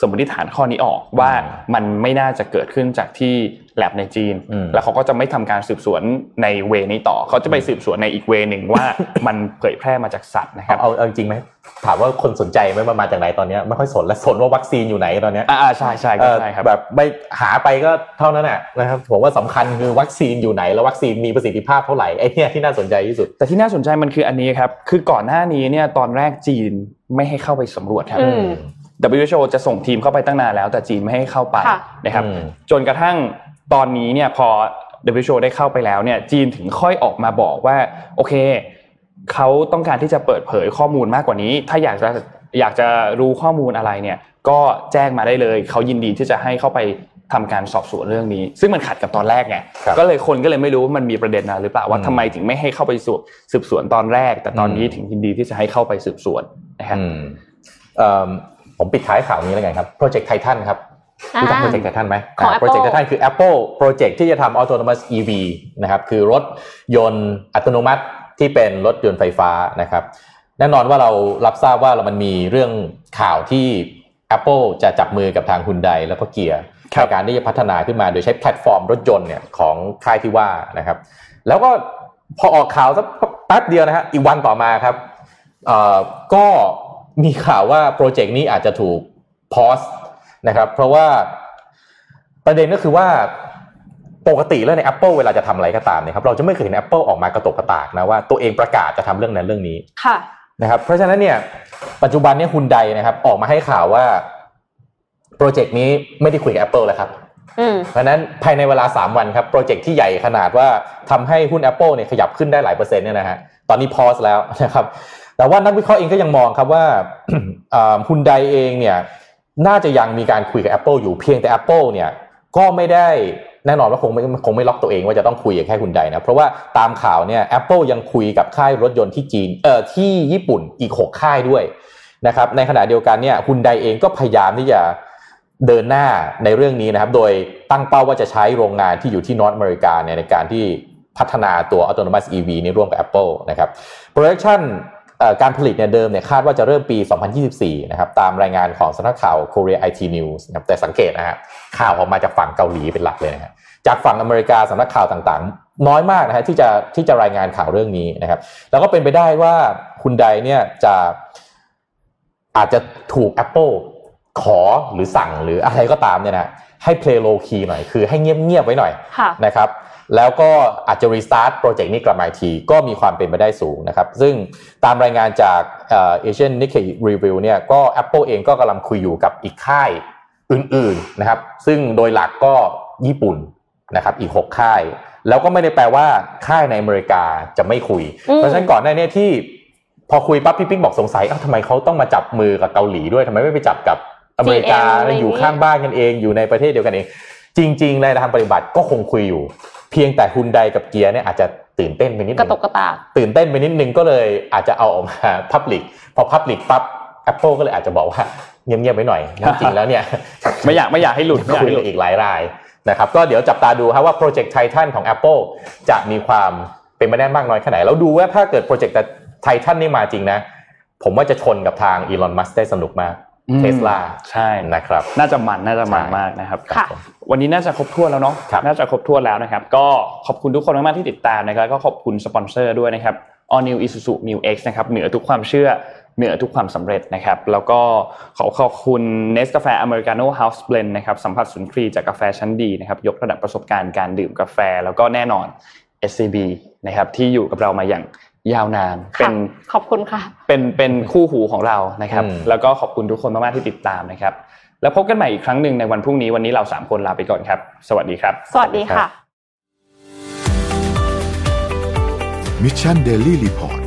สมมติฐานข้อนี้ออกว่ามันไม่น่าจะเกิดขึ้นจากที่ แลบในจีนอืมแล้วเขาก็จะไม่ทำการสืบสวนในเวนี้ต่อ เขาจะไปสืบสวนในอีกเวหนึ่งว่ามันเผยแพร่มาจากสัตว์นะครับ เอาเอาจริงไหมถามว่าคนสนใจไหมว่ามาจากไหนตอนเนี้ยไม่ค่อยสนและสนว่าวัคซีนอยู่ไหนตอนเนี้ยอ่าๆใช่ใช่เอก็อใช่ครับแบบไม่หาไปก็เท่านั้นแหละนะครับผมว่าสำคัญคือวัคซีนอยู่ไหน แล้ววัคซีนมีประสิทธิภาพเท่าไหร่ไอ้เนี่ยที่น่าสนใจที่สุด แต่ที่น่าสนใจมันคืออันนี้ครับคือก่อนหน้านี้เนี่ยตอนแรกจีนไม่ให้เข้าไปสำรวจครับอืม WHO จะส่งทีมเข้าไปตั้งนานแล้ว แต่จีนไม่ให้เข้าไปค่ะนะครับอืมจนกระทั่ง ตอนนี้เนี่ยพอ WHO ได้เข้าไปแล้วเนี่ยจีนถึงค่อยออกมาบอกว่าโอเคเขาต้องการที่จะเปิดเผยข้อมูลมากกว่านี้ ถ้าอยากจะอยากจะรู้ข้อมูลอะไรเนี่ยก็แจ้งมาได้เลยเขายินดีที่จะให้เข้าไปทำการสอบสวนเรื่องนี้ ซึ่งมันขัดกับตอนแรกไงครับก็เลยคนก็เลยไม่รู้ว่ามันมีประเด็นอะไรหรือเปล่าว่าอืมทำไมถึงไม่ให้เข้าไปสืบสืบสวนตอนแรก แต่ตอนนี้อืมถึงยินดีที่จะให้เข้าไปสืบสวนนะครับอืมเอิ่มผมปิดท้ายข่าวนี้แล้วกันครับ Project Titan ครับ รู้จักอ่า Project Titan ไหมของอ่า Apple Project Titan คือ Apple Project ที่จะทำ Autonomous EV นะครับคือรถยนต์อัตโนมัติที่เป็นรถยนต์ไฟฟ้านะครับแน่นอนว่าเรารับทราบว่ามันมีเรื่องข่าวที่ Apple จะจับมือกับทางฮุนไดแล้วก็เกียร์ครัในบการที่จะพัฒนาขึ้นมาโดยใช้แพลตฟอร์มรถยนต์เนี่ยของค่ายที่ว่านะครับ แล้วก็พอออกข่าวสักแป๊บเดียวนะฮะอีกวันต่อมาครับเอ่อก็มีข่าวว่าโปรเจกต์นี้อาจจะถูกพอส นะครับ เพราะว่าประเด็นก็คือว่าปกติแล้วใน Apple เวลาจะทำอะไรก็ตามเนี่ยครับเราจะไม่เคยเห็น Apple ออกมากระตกกระตากนะว่าตัวเองประกาศจะทำเรื่องนั้นเรื่องนี้ค่ะนะครับ เพราะฉะนั้นเนี่ยปัจจุบันเนี่ยฮุนไดนะครับ ออกมาให้ข่าวว่าโปรเจกต์นี้ไม่ได้คุยกับ Apple แล้วครับอืมเพราะฉะนั้นภายในเวลา 3 วันครับโปรเจกต์ที่ใหญ่ขนาดว่าทำให้หุ้น Apple เนี่ยขยับขึ้นได้หลายเปอร์เซ็นต์เนี่ยนะฮะตอนนี้พอสแล้วนะครับ แต่ว่านักวิเคราะห์เองก็ยังมองครับว่าฮุนไดเองเนี่ย น่าจะยังมีการคุยกับ Apple อยู่เพียงแต่ Apple เนี่ยก็ไม่ได้แน่นอนว่าคงไม่คงไม่ล็อกตัวเองว่าจะต้องคุยกับแค่ฮุนไดนะ เพราะว่าตามข่าวเนี่ย Apple ยังคุยกับค่ายรถยนต์ที่จีนเอ่อที่ญี่ปุ่นอีก 6 ค่ายด้วยนะครับในขณะเดียวกันเนี่ยฮุนไดเองก็พยายามที่จะเดินหน้าในเรื่องนี้นะครับ โดยตั้งเป้าว่าจะใช้โรงงานที่อยู่ที่นอร์ทอเมริกาเนี่ยในการที่พัฒนาตัว autonomous EV นี้ร่วมกับ Apple นะครับ projection การผลิตเนี่ยเดิมเนี่ยคาดว่าจะเริ่มปี 2024 นะครับตามรายงานของสำนักข่าว Korea IT News นะครับแต่สังเกตนะฮะข่าวออกมาจากฝั่งเกาหลีเป็นหลักเลยนะครับจากฝั่งอเมริกาสำนักข่าวต่างๆ น้อยมากนะฮะที่จะที่จะรายงานข่าวเรื่องนี้นะครับ แล้วก็เป็นไปได้ว่าฮุนไดเนี่ยจะอาจจะถูก Apple ขอหรือสั่งหรืออะไรก็ตามเนี่ยนะให้ play low key หน่อยคือให้เงียบๆไว้หน่อยนะครับ แล้วก็อาจจะ restart project นี้กลับมาทีก็มีความเป็นไปได้สูงนะครับ ซึ่งตามรายงานจากเอเชียนนิกเกรีวิวเนี่ยก็ Apple เองก็กำลังคุยอยู่กับอีกค่ายอื่นๆนะครับ ซึ่งโดยหลักก็ญี่ปุ่นนะครับอีก 6 ค่าย แล้วก็ไม่ได้แปลว่าค่ายในอเมริกาจะไม่คุย เพราะฉะนั้นก่อนหน้านี้ที่พอคุยปั๊บพี่ปิ๊กบอกสงสัยเอ้าทำไมเขาต้องมาจับมือกับเกาหลีด้วยทำไมไม่ไปจับกับอเมริกาอยู่ข้างบ้านกันเองอยู่ในประเทศเดียวกันเอง จริง ๆ ในทางปฏิบัติก็คงคุยอยู่ เพียงแต่ฮุนไดกับเกียร์เนี่ยอาจจะตื่นเต้นไปนิดนึงกระตกกระตากตื่นเต้นไปนิดนึงก็เลยอาจจะเอาออกมาพับลิกพอพับลิกปั๊บ Apple ก็เลยอาจจะบอกว่าเงียบๆไว้หน่อยจริงแล้วเนี่ยไม่อยากไม่อยากให้หลุดคุยอีกหลายรายนะครับก็เดี๋ยวจับตาดูครับว่า project Titan ของ Apple จะมีความเป็นไปได้มากน้อยแค่ไหนแล้วดูว่าถ้าเกิด project Titan นี่มาจริงนะ ผมว่าจะชนกับทางอีลอนมัสก์ได้สนุกมาก เทสลาใช่นะครับ น่าจะมันน่าจะมันมากนะครับ วันนี้น่าจะครบถ้วนแล้วเนาะน่าจะครบถ้วนแล้วนะครับ ก็ขอบคุณทุกคนมากๆที่ติดตามนะครับก็ขอบคุณสปอนเซอร์ด้วยนะครับ All New Isuzu MU-X นะครับเหนือทุกความเชื่อเหนือทุกความสำเร็จนะครับ แล้วก็ขอขอบคุณเนสกาแฟอเมริกาโน่เฮาส์เบลนนะครับสัมผัสสุนทรีจากกาแฟชั้นดีนะครับ ยกระดับประสบการณ์การดื่มกาแฟ แล้วก็แน่นอน SCB นะครับที่อยู่กับเรามาอย่าง ยาวนานเป็นขอบคุณค่ะ เป็นเป็นคู่หูของเรานะครับ แล้วก็ขอบคุณทุกคนมากๆที่ติดตามนะครับ แล้วพบกันใหม่อีกครั้งหนึ่งในวันพรุ่งนี้วันนี้เราสามคนลาไปก่อนครับ สวัสดีครับ สวัสดีค่ะมิชชันเดลี่รีพอร์ต